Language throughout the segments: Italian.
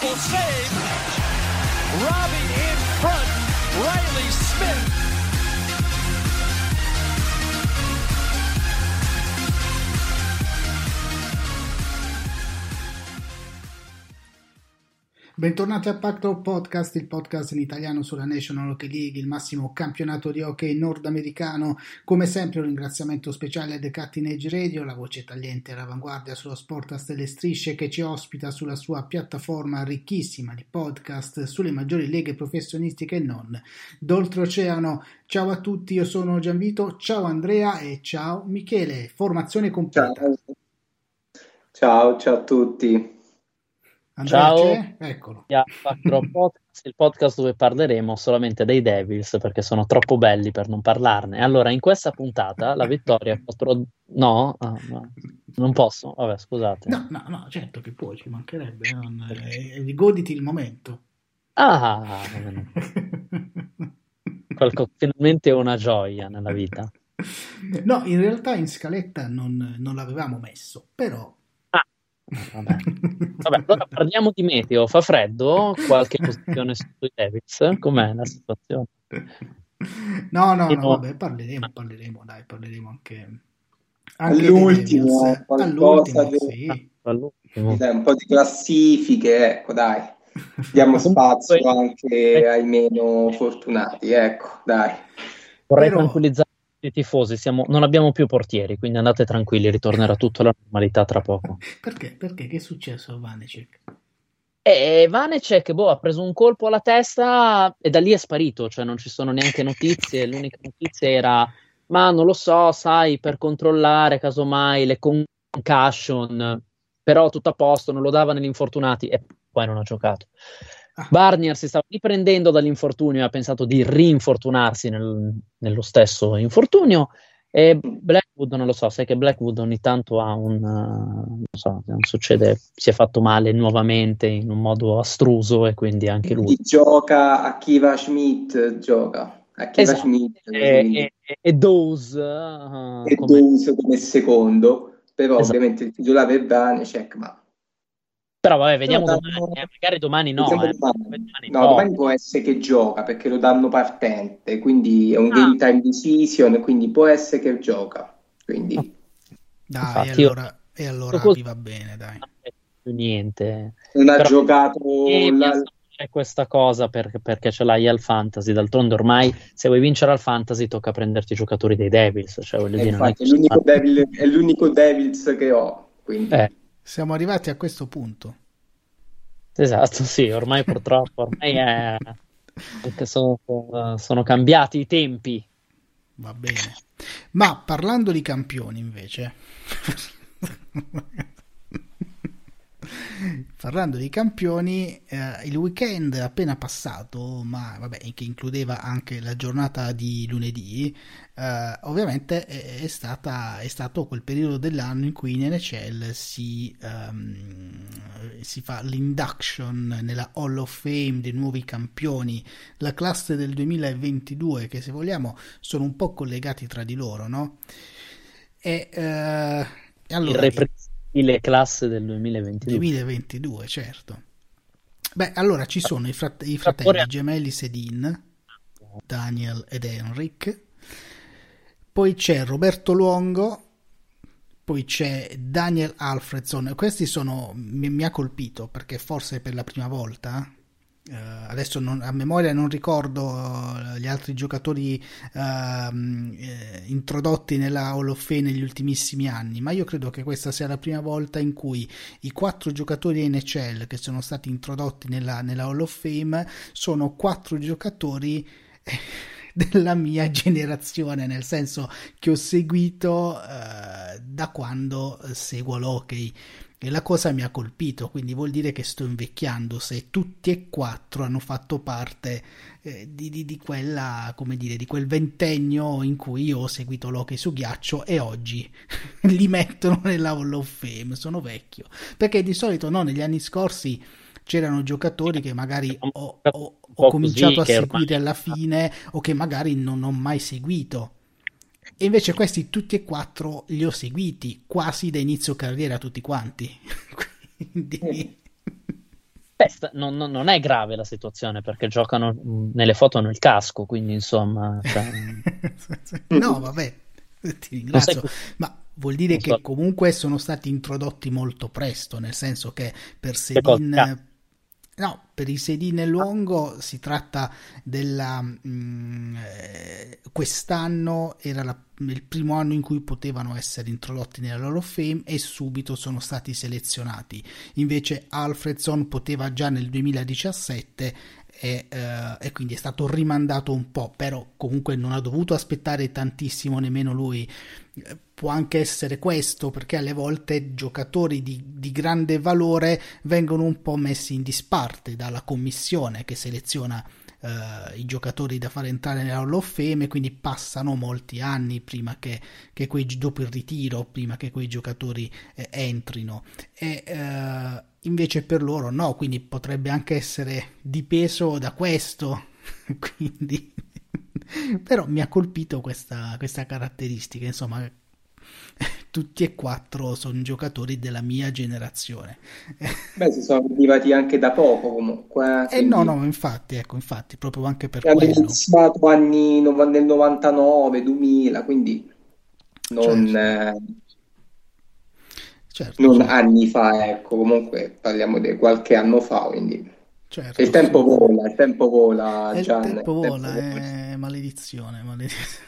Unbelievable save. Robbie in front, Riley Smith. Bentornati a Pacto Podcast, il podcast in italiano sulla National Hockey League, il massimo campionato di hockey nordamericano. Come sempre un ringraziamento speciale a The Cutting Edge Radio, la voce tagliente all'avanguardia sullo sport a stelle strisce che ci ospita sulla sua piattaforma ricchissima di podcast sulle maggiori leghe professionistiche e non d'oltreoceano. Ciao a tutti, io sono Gianvito, ciao Andrea e ciao Michele. Formazione completa. Ciao, ciao, ciao a tutti. Andrea Ciao? Eccolo. Podcast, il podcast dove parleremo solamente dei Devils perché sono troppo belli per non parlarne. Allora, in questa puntata la vittoria 4... No, Ah, no, non posso. Vabbè, scusate. No, no, no, certo che puoi, ci mancherebbe. Non, eh, goditi il momento. Ah, qualco- finalmente una gioia nella vita. No, in realtà in scaletta non, non l'avevamo messo, però... Ah, vabbè. Vabbè, allora parliamo di meteo. Fa freddo? Qualche posizione sui Devils? Com'è la situazione? No, no, no, vabbè, parleremo, parleremo, dai, parleremo anche... anche All'ultimo, dei All'ultimo, che- sì. All'ultimo. Dai, un po' di classifiche, ecco, dai. Diamo spazio anche ai meno fortunati, ecco, dai. Vorrei Però- tranquillizzare i tifosi, siamo- non abbiamo più portieri, quindi andate tranquilli, ritornerà tutto alla normalità tra poco. Perché? Perché? Che è successo a Vanecek? E Vanecek, boh, ha preso un colpo alla testa e da lì è sparito, cioè non ci sono neanche notizie, l'unica notizia era, ma non lo so, sai, per controllare casomai le concussion, però tutto a posto, non lo dava negli infortunati e poi non ha giocato. Barnier si stava riprendendo dall'infortunio e ha pensato di rinfortunarsi nel- nello stesso infortunio. E Blackwood, non lo so, sai che Blackwood ogni tanto ha un, eh, non so, non succede, si è fatto male nuovamente in un modo astruso e quindi anche lui. Chi gioca a Kiva Schmidt, gioca a Kiva Esatto. Schmidt E, e, e- Dose, eh, e come- Dose come secondo, però Esatto. ovviamente il titolare è Vanecek, ma però vabbè, vediamo Però domani, danno- eh, magari domani no, Vediamo eh, domani. domani No, no. domani può essere che gioca perché lo danno partente, quindi è un Ah. game time decision, quindi può essere che gioca. Quindi Dai, Infatti e io- allora, e allora Così- va bene, dai. non è più niente. non ha Però- giocato la- questa cosa perché, perché ce l'hai al fantasy. D'altronde, ormai se vuoi vincere al fantasy, tocca prenderti i giocatori dei Devils. Cioè, voglio Eh, dire, non è infatti, che- è l'unico, Devil- è l'unico Devils che ho. Quindi. Eh, Siamo arrivati a questo punto. esatto, sì, ormai purtroppo, ormai è. Sono, sono cambiati i tempi. Va bene. Ma parlando di campioni, invece, parlando di campioni, eh, il weekend appena passato, ma vabbè, che includeva anche la giornata di lunedì, eh, ovviamente è, è stata, è stato quel periodo dell'anno in cui in NHL si, ehm, si fa l'induction nella Hall of Fame dei nuovi campioni la classe del 2022 che se vogliamo sono un po' collegati tra di loro, no? E, eh, e Irreprensibile classe del 2022. 2022, certo. Beh, allora ci sono i, frat- i fratelli gemelli Sedin, Daniel ed Henrik, poi c'è Roberto Luongo, poi c'è Daniel Alfredson. Questi sono, mi, mi ha colpito perché forse per la prima volta eh, adesso non- a memoria non ricordo eh, gli altri giocatori eh, introdotti nella Hall of Fame negli ultimissimi anni, ma io credo che questa sia la prima volta in cui i quattro giocatori NHL che sono stati introdotti nella, nella Hall of Fame sono quattro giocatori della mia generazione, nel senso che ho seguito eh, da quando seguo l'hockey. E la cosa mi ha colpito, quindi vuol dire che sto invecchiando se tutti e quattro hanno fatto parte eh, di, di, di, quella, come dire, di quel ventennio in cui io ho seguito l'hockey su ghiaccio e oggi li mettono nella Hall of Fame. Sono vecchio. Perché di solito no, negli anni scorsi c'erano giocatori che magari ho, ho, ho cominciato a seguire alla fine o che magari non ho mai seguito. E invece questi tutti e quattro li ho seguiti quasi da inizio carriera tutti quanti. Quindi... Beh, non, non, è grave la situazione perché giocano nelle foto nel casco, quindi insomma... Cioè... no, vabbè, ti ringrazio. Ma vuol dire che comunque sono stati introdotti molto presto, nel senso che per Sedin No, per i sedini lungo si tratta della... Mh, mm, eh, quest'anno era la, il primo anno in cui potevano essere introdotti nella of Fame e subito sono stati selezionati. Invece Alfredson poteva già nel 2017 e, eh, e, quindi è stato rimandato un po', però comunque non ha dovuto aspettare tantissimo nemmeno lui. Può anche essere questo, perché alle volte giocatori di, di grande valore vengono un po' messi in disparte dalla commissione che seleziona Uh, i giocatori da far entrare nella Hall of Fame e quindi passano molti anni prima che, che quei, dopo il ritiro, prima che quei giocatori eh, entrino. E, uh, invece per loro no, quindi potrebbe anche essere dipeso da questo. quindi... Però mi ha colpito questa, questa caratteristica, insomma, tutti e quattro sono giocatori della mia generazione. Beh, si sono arrivati anche da poco comunque. Eh, quindi... eh no, no, infatti, ecco, infatti, proprio anche per Hanno quello. iniziato anni nel 99, 2000, quindi non... Certo. Eh Certo, non certo. anni fa, ecco, comunque parliamo di qualche anno fa, quindi certo, il tempo vola, il tempo vola, il Gian, tempo vola, tempo vola, è maledizione, maledizione.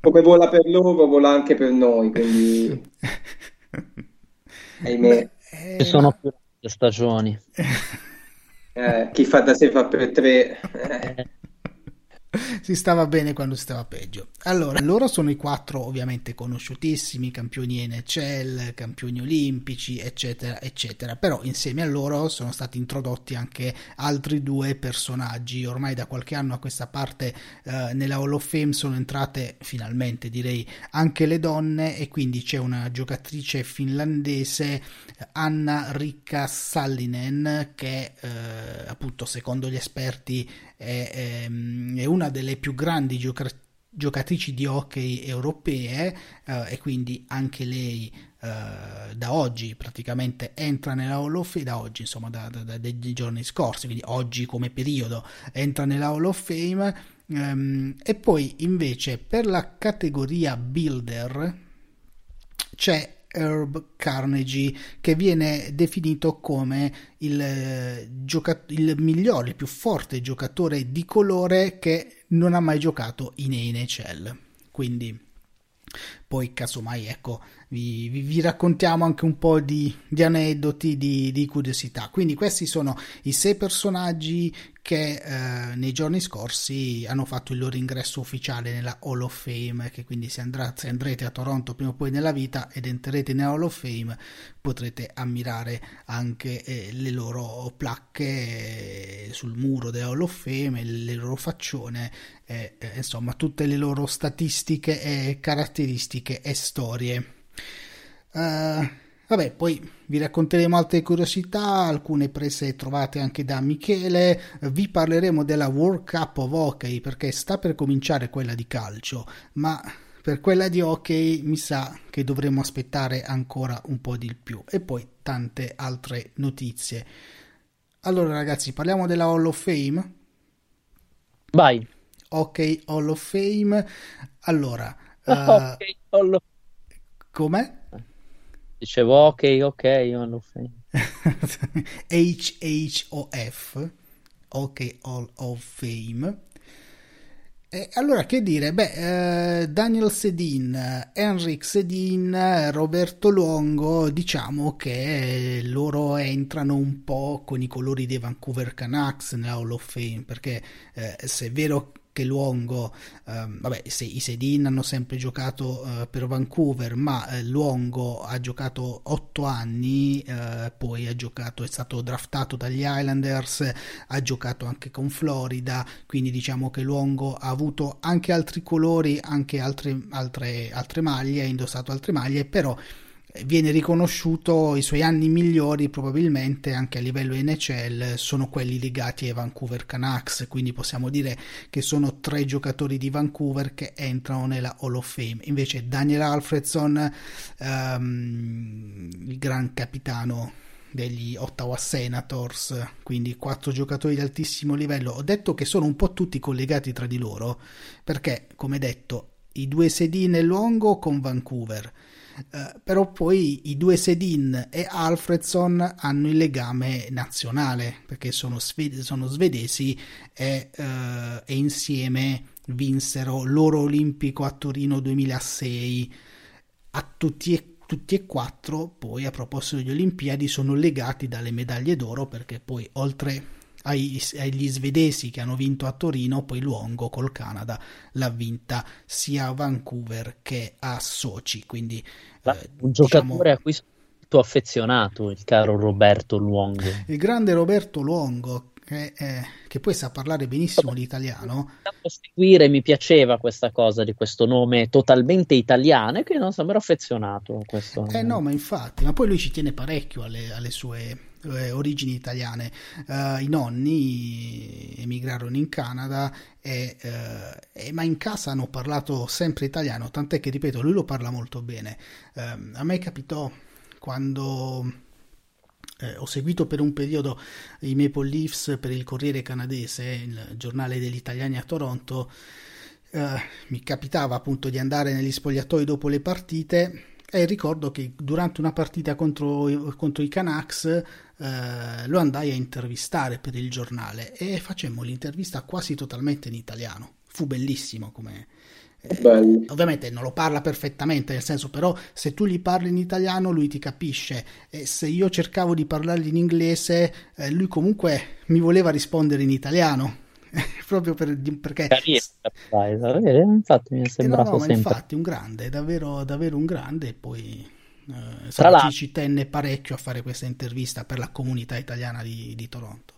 Come vola per loro, vola anche per noi, quindi ahimè. Beh, eh, sono più le stagioni. Eh, chi fa da sé fa per tre. Eh. si stava bene quando si stava peggio. Allora, loro sono i quattro ovviamente conosciutissimi, campioni NHL, campioni olimpici, eccetera, eccetera. Però insieme a loro sono stati introdotti anche altri due personaggi. Ormai da qualche anno a questa parte eh, nella Hall of Fame sono entrate finalmente, direi, anche le donne e quindi c'è una giocatrice finlandese, Anna Rikka Sallinen, che eh, appunto secondo gli esperti è, ehm, è una delle più grandi giocatrici giocatrici di hockey europee eh, e quindi anche lei eh, da oggi praticamente entra nella Hall of Fame da oggi insomma da, da, da, dei giorni scorsi quindi oggi come periodo entra nella Hall of Fame ehm, e poi invece per la categoria builder c'è Herb Carnegie, che viene definito come il, eh, gioca- il migliore, il più forte giocatore di colore che non ha mai giocato in NHL. Quindi poi casomai ecco vi, vi, vi, raccontiamo anche un po' di, di aneddoti, di, di, curiosità. Quindi questi sono i sei personaggi che eh, nei giorni scorsi hanno fatto il loro ingresso ufficiale nella Hall of Fame, che quindi se, andrà, se andrete a Toronto prima o poi nella vita ed entrerete nella Hall of Fame potrete ammirare anche eh, le loro placche eh, sul muro della Hall of Fame, le loro faccione, eh, insomma tutte le loro statistiche e caratteristiche e storie. Uh, vabbè, poi vi racconteremo altre curiosità, alcune prese trovate anche da Michele. Vi parleremo della World Cup of Hockey perché sta per cominciare quella di calcio, ma per quella di hockey mi sa che dovremo aspettare ancora un po' di più. E poi tante altre notizie. Allora, ragazzi, parliamo della Hall of Fame. Vai. Ok, Hall of Fame. Allora, uh, ok, Hall of Come? Dicevo ok, ok, Hall of Fame. HHOF, ok, Hall of Fame. E allora che dire? Beh, eh, Daniel Sedin, Henrik Sedin, Roberto Luongo, diciamo che loro entrano un po' con i colori dei Vancouver Canucks nella Hall of Fame, perché eh, se è vero che Luongo, ehm, vabbè, se, i Sedin hanno sempre giocato eh, per Vancouver, ma eh, Luongo ha giocato otto anni, eh, poi giocato, è stato draftato dagli Islanders, ha giocato anche con Florida, quindi diciamo che Luongo ha avuto anche altri colori, anche altre, altre, altre maglie, ha indossato altre maglie, però viene riconosciuto i suoi anni migliori probabilmente anche a livello NHL sono quelli legati ai Vancouver Canucks quindi possiamo dire che sono tre giocatori di Vancouver che entrano nella Hall of Fame invece Daniel Alfredson um, il gran capitano degli Ottawa Senators, quindi quattro giocatori di altissimo livello. Ho detto che sono un po' tutti collegati tra di loro, perché, come detto, i due sedine Longo con Vancouver, Uh, però poi i due Sedin e Alfredson hanno il legame nazionale perché sono, sved- sono svedesi e, uh, e, insieme vinsero l'oro olimpico a Torino 2006 a tutti e, tutti e quattro poi a proposito delle Olimpiadi sono legati dalle medaglie d'oro perché poi oltre ai, agli svedesi che hanno vinto a Torino, poi Luongo col Canada l'ha vinta sia a Vancouver che a Sochi. Quindi, eh, un diciamo... giocatore a cui sono affezionato, il caro Roberto Luongo. Il grande Roberto Luongo, che, eh, che, poi sa parlare benissimo l'italiano. seguire mi piaceva questa cosa di questo nome totalmente italiano e che non sembra affezionato a questo. Eh no, ma infatti, ma poi lui ci tiene parecchio alle, alle sue eh, origini italiane. Uh, I nonni emigrarono in Canada, e, uh, e, ma in casa hanno parlato sempre italiano, tant'è che, ripeto, lui lo parla molto bene. Uh, a me capitò quando... Eh, ho seguito per un periodo i Maple Leafs per il Corriere Canadese, il giornale degli italiani a Toronto. Eh, mi capitava appunto di andare negli spogliatoi dopo le partite e ricordo che durante una partita contro, contro i Canucks eh, lo andai a intervistare per il giornale e facemmo l'intervista quasi totalmente in italiano. Fu bellissimo come... Eh, ovviamente non lo parla perfettamente, nel senso però se tu gli parli in italiano lui ti capisce. E se io cercavo di parlargli in inglese eh, lui comunque mi voleva rispondere in italiano. Proprio per, perché infatti mi è sembrato eh no, no, sempre. infatti un grande davvero, davvero un grande e poi eh, Sarachi ci tenne parecchio a fare questa intervista per la comunità italiana di, di Toronto.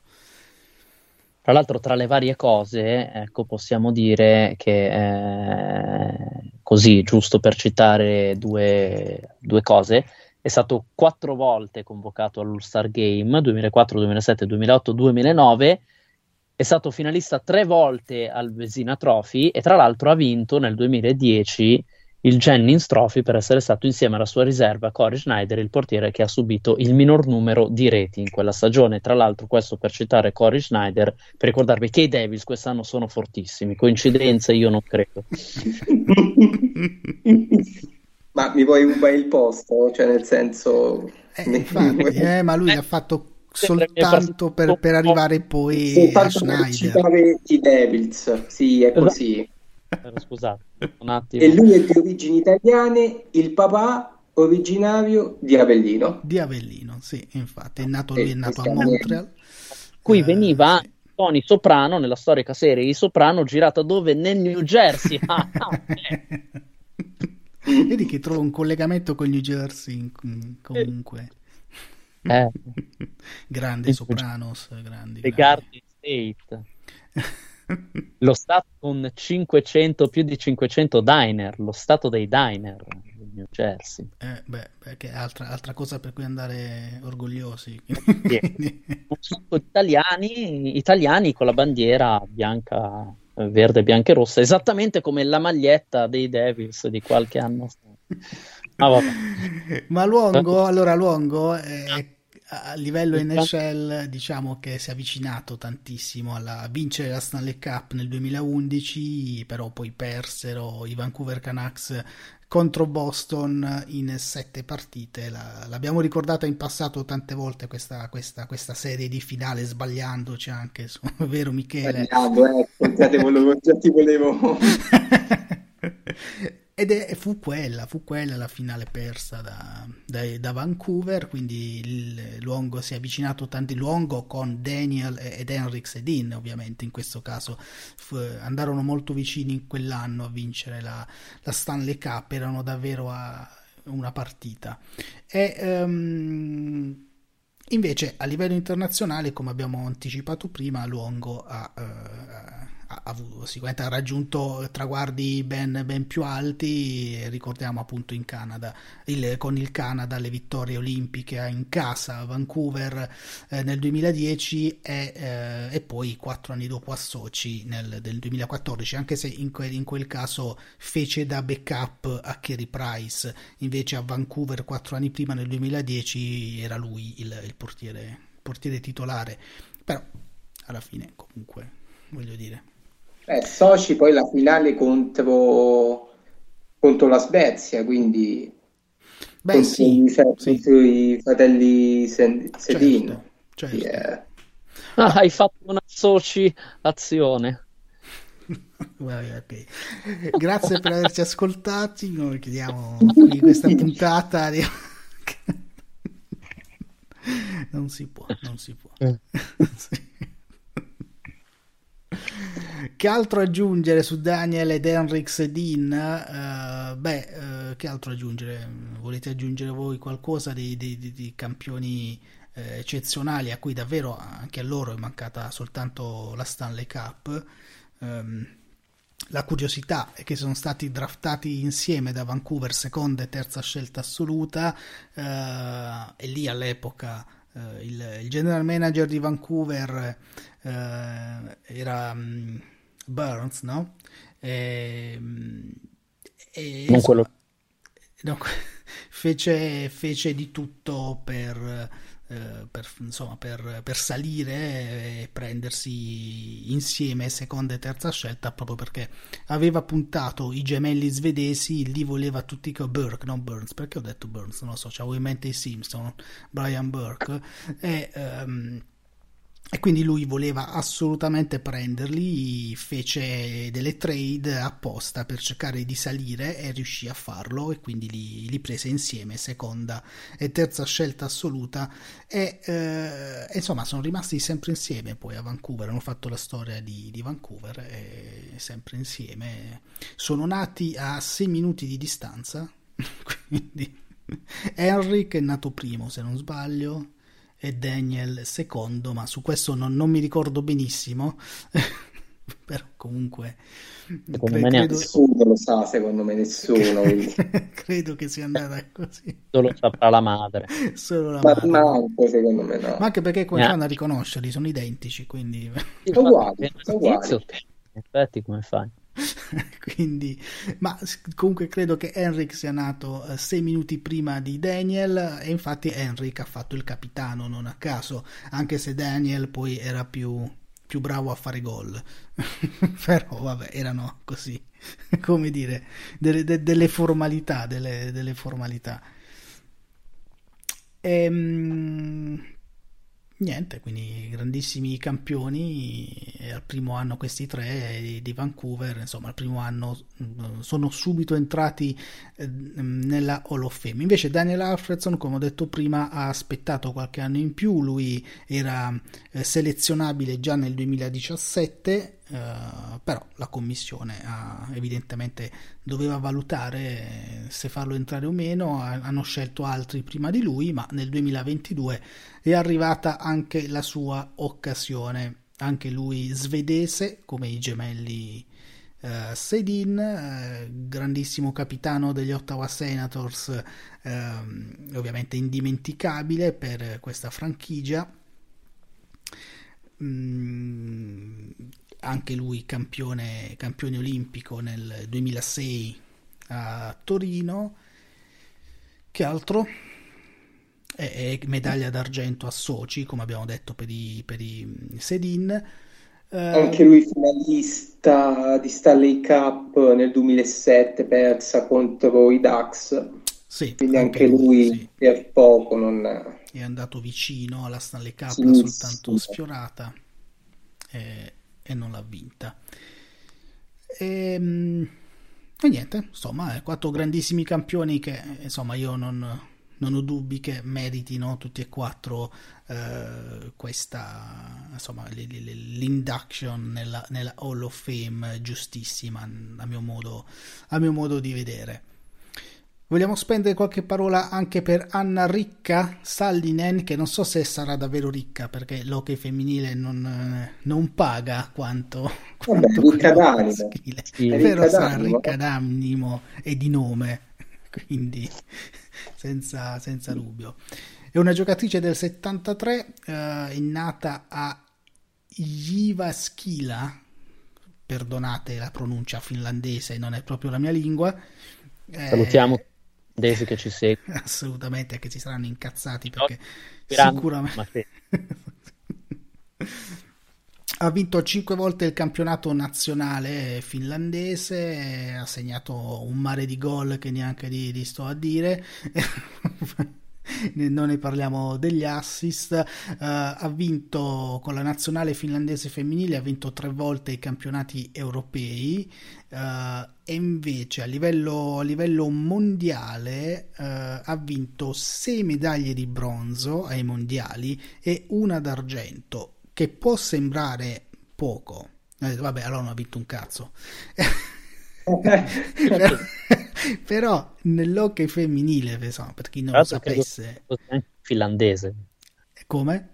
Tra l'altro, tra le varie cose, ecco, possiamo dire che eh, così, giusto per citare due, due, cose, è stato quattro volte convocato all'All-Star Game 2004, 2007, 2008, 2009 è stato finalista tre volte al Vesina Trophy e tra l'altro ha vinto nel 2010 il Jennings Trophy per essere stato insieme alla sua riserva Corey Schneider, il portiere che ha subito il minor numero di reti in quella stagione. Tra l'altro, questo per citare Corey Schneider, per ricordarvi che i Devils quest'anno sono fortissimi. Coincidenze io non credo. ma mi vuoi rubare il posto? Cioè, nel senso... Eh, infatti, eh, ma lui eh. ha fatto soltanto per, per, arrivare poi soltanto a Schneider. Per i Devils, sì, è esatto. così. Scusate, un attimo. E lui è di origini italiane, il papà originario di Avellino. Di Avellino, sì, infatti, è nato, lui è nato a Montreal. Qui eh, veniva sì. Tony Soprano nella storica serie I Soprano girata dove? Nel New Jersey. Ah, ah, Vedi che trovo un collegamento con New Jersey comunque. Eh. Grande Sopranos, grandi. The Garden State. lo stato con 500, più di 500 diner, lo stato dei diner del New Jersey. Eh, beh, che è altra, altra, cosa per cui andare orgogliosi. Un sacco di italiani, italiani con la bandiera bianca, verde, bianca e rossa, esattamente come la maglietta dei Devils di qualche anno fa. Ah, Ma Luongo, allora Luongo è a livello NHL diciamo che si è avvicinato tantissimo alla vincere la Stanley Cup nel 2011 però poi persero i Vancouver Canucks contro Boston in sette partite la, l'abbiamo ricordata in passato tante volte questa, questa, questa serie di finale sbagliandoci anche su, vero Michele? Sbagliando, eh, già ti volevo, già ti volevo. ed è, fu quella, fu quella la finale persa da, da, da Vancouver, quindi il, Luongo si è avvicinato tanti, Luongo con Daniel ed Henrik Sedin ovviamente in questo caso fu, andarono molto vicini in quell'anno a vincere la, la Stanley Cup, erano davvero a una partita. E, um, invece a livello internazionale, come abbiamo anticipato prima, Luongo ha... Uh, ha, sicuramente ha raggiunto traguardi ben, ben, più alti, ricordiamo appunto in Canada, il, con il Canada le vittorie olimpiche in casa a Vancouver eh, nel 2010 e, eh, e, poi quattro anni dopo a Sochi nel, nel 2014, anche se in, que, in, quel caso fece da backup a Kerry Price, invece a Vancouver quattro anni prima nel 2010 era lui il, il portiere, portiere titolare, però alla fine comunque voglio dire eh, Soci poi la finale contro, contro la Svezia, quindi Beh, sì, i, sì. i fratelli Sedin. Certo, certo. Yeah. Ah, hai fatto una Soci azione. okay. Grazie per averci ascoltati. Noi chiudiamo qui questa puntata. non si può, non si può. Eh. Che altro aggiungere su Daniel ed Henrik Sedin? Uh, beh, uh, che altro aggiungere? Volete aggiungere voi qualcosa di, di, di, di campioni eh, eccezionali a cui davvero anche a loro è mancata soltanto la Stanley Cup? Um, la curiosità è che sono stati draftati insieme da Vancouver seconda e terza scelta assoluta uh, e lì all'epoca uh, il, il, general manager di Vancouver uh, era um, Burns, no? E, e, non quello... No, fece, fece, di tutto per, eh, per, insomma, per, per, salire e prendersi insieme seconda e terza scelta proprio perché aveva puntato i gemelli svedesi, li voleva tutti con Burke, non Burns, perché ho detto Burns, non lo so, c'avevo in mente i Simpson, Brian Burke. E... Um, e quindi lui voleva assolutamente prenderli, fece delle trade apposta per cercare di salire e riuscì a farlo e quindi li, li prese insieme, seconda e terza scelta assoluta. E eh, insomma sono rimasti sempre insieme poi a Vancouver, hanno fatto la storia di, di Vancouver e sempre insieme, sono nati a sei minuti di distanza, quindi Henrik è nato primo se non sbaglio e Daniel secondo, ma su questo non, non mi ricordo benissimo. però comunque secondo cre- me credo... nessuno lo sa secondo me nessuno credo che sia andata così solo saprà la madre solo la ma madre. Manco, secondo me no ma anche perché come fanno a riconoscerli sono identici quindi sono uguali, sono uguali. in effetti come fai Quindi, ma comunque credo che Henrik sia nato eh, sei minuti prima di Daniel e infatti Henrik ha fatto il capitano non a caso, anche se Daniel poi era più, più bravo a fare gol. Però vabbè, erano così, come dire, delle, de, delle formalità, delle, delle formalità. Ehm, niente, quindi grandissimi campioni. Al primo anno questi tre di Vancouver, insomma, al primo anno mm, sono subito entrati eh, nella Hall of Fame. Invece Daniel Alfredson, come ho detto prima, ha aspettato qualche anno in più, lui era eh, selezionabile già nel 2017 Uh, però la commissione ha, evidentemente doveva valutare se farlo entrare o meno, hanno scelto altri prima di lui, ma nel 2022 è arrivata anche la sua occasione, anche lui svedese come i gemelli uh, Sedin, uh, grandissimo capitano degli Ottawa Senators, ovviamente indimenticabile per questa franchigia. Mm, anche lui campione, campione olimpico nel 2006 a Torino. Che altro? E, medaglia d'argento a Sochi, come abbiamo detto per i, per i Sedin. Eh, anche lui finalista di Stanley Cup nel 2007, persa contro i Ducks. Sì, Quindi anche, anche lui, sì. per poco non... È andato vicino alla Stanley Cup, sì, soltanto sfiorata. Eh, e non l'ha vinta. E, ehm, E niente, insomma, quattro grandissimi campioni che insomma io non, non ho dubbi che meritino tutti e quattro eh, questa insomma l'induction nella, nella, Hall of Fame giustissima a mio modo, a mio modo di vedere. Vogliamo spendere qualche parola anche per Anna Ricca Sallinen, che non so se sarà davvero ricca perché l'hockey femminile non, non paga quanto, quanto Vabbè, ricca d'animo. Sì, però sarà ricca d'animo e di nome, quindi senza, senza dubbio. È una giocatrice del 73, eh, nata a Jyväskylä, perdonate la pronuncia finlandese, non è proprio la mia lingua. Salutiamo eh, Desi che ci segue. Assolutamente, che ci saranno incazzati perché no, sicuramente... ha vinto cinque volte il campionato nazionale finlandese, ha segnato un mare di gol che neanche di, di sto a dire. non ne parliamo degli assist, uh, ha vinto con la nazionale finlandese femminile, ha vinto tre volte i campionati europei uh, e invece a livello, a livello mondiale uh, ha vinto sei medaglie di bronzo ai mondiali e una d'argento, che può sembrare poco. Vabbè, allora non ha vinto un cazzo. però, però nell'hockey femminile, per chi non lo sapesse, anche finlandese. Come?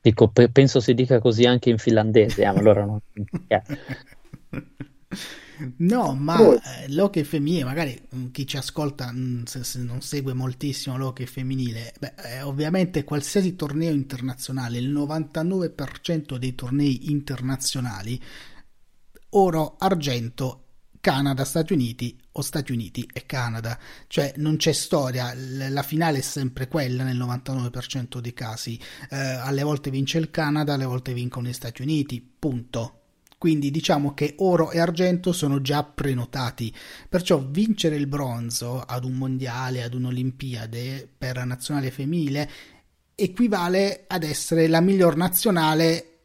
Dico, penso si dica così anche in finlandese, eh, allora non... No, ma oh. l'hockey femminile, magari mm, chi ci ascolta mm, se, se non segue moltissimo l'hockey femminile, beh, eh, ovviamente qualsiasi torneo internazionale, il 99% dei tornei internazionali, oro, argento Canada, Stati Uniti o Stati Uniti e Canada, cioè non c'è storia, la finale è sempre quella nel 99% dei casi, eh, alle volte vince il Canada, alle volte vincono gli Stati Uniti, punto. Quindi diciamo che oro e argento sono già prenotati, perciò vincere il bronzo ad un mondiale, ad un'Olimpiade per la nazionale femminile equivale ad essere la miglior nazionale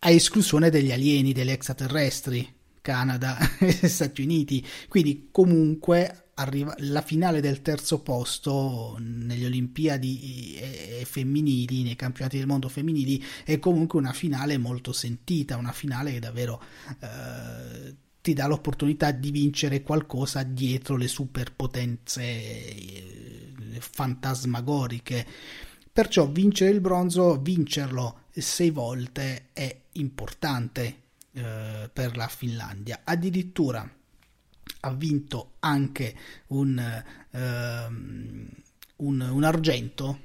a esclusione degli alieni, degli extraterrestri Canada e Stati Uniti. Quindi comunque arriva la finale del terzo posto nelle Olimpiadi eh, eh, femminili, nei campionati del mondo femminili, è comunque una finale molto sentita, una finale che davvero eh, ti dà l'opportunità di vincere qualcosa dietro le superpotenze eh, fantasmagoriche. Perciò vincere il bronzo, vincerlo sei volte è importante eh, per la Finlandia. Addirittura ha vinto anche un, eh, un, un argento,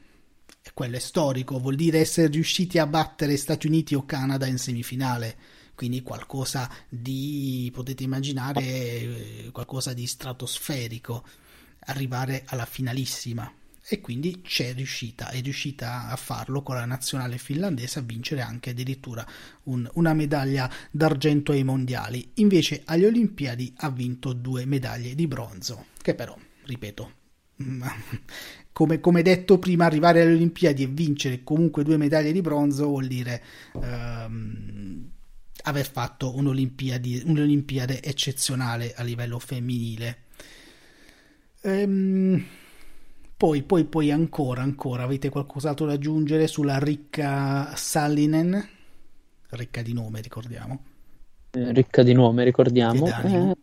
quello è storico, vuol dire essere riusciti a battere Stati Uniti o Canada in semifinale quindi qualcosa di potete immaginare eh, qualcosa di stratosferico arrivare alla finalissima e quindi c'è riuscita, è riuscita a farlo con la nazionale finlandese a vincere anche addirittura un, una medaglia d'argento ai mondiali. Invece alle Olimpiadi ha vinto due medaglie di bronzo, che però, ripeto, come, come, detto prima, arrivare alle Olimpiadi e vincere comunque due medaglie di bronzo vuol dire ehm, aver fatto un'Olimpiade, un'Olimpiade eccezionale a livello femminile. Ehm, poi, poi, poi ancora, ancora, avete qualcos'altro da aggiungere sulla ricca Sallinen? Ricca di nome, ricordiamo. Eh, ricca di nome, ricordiamo. Eh,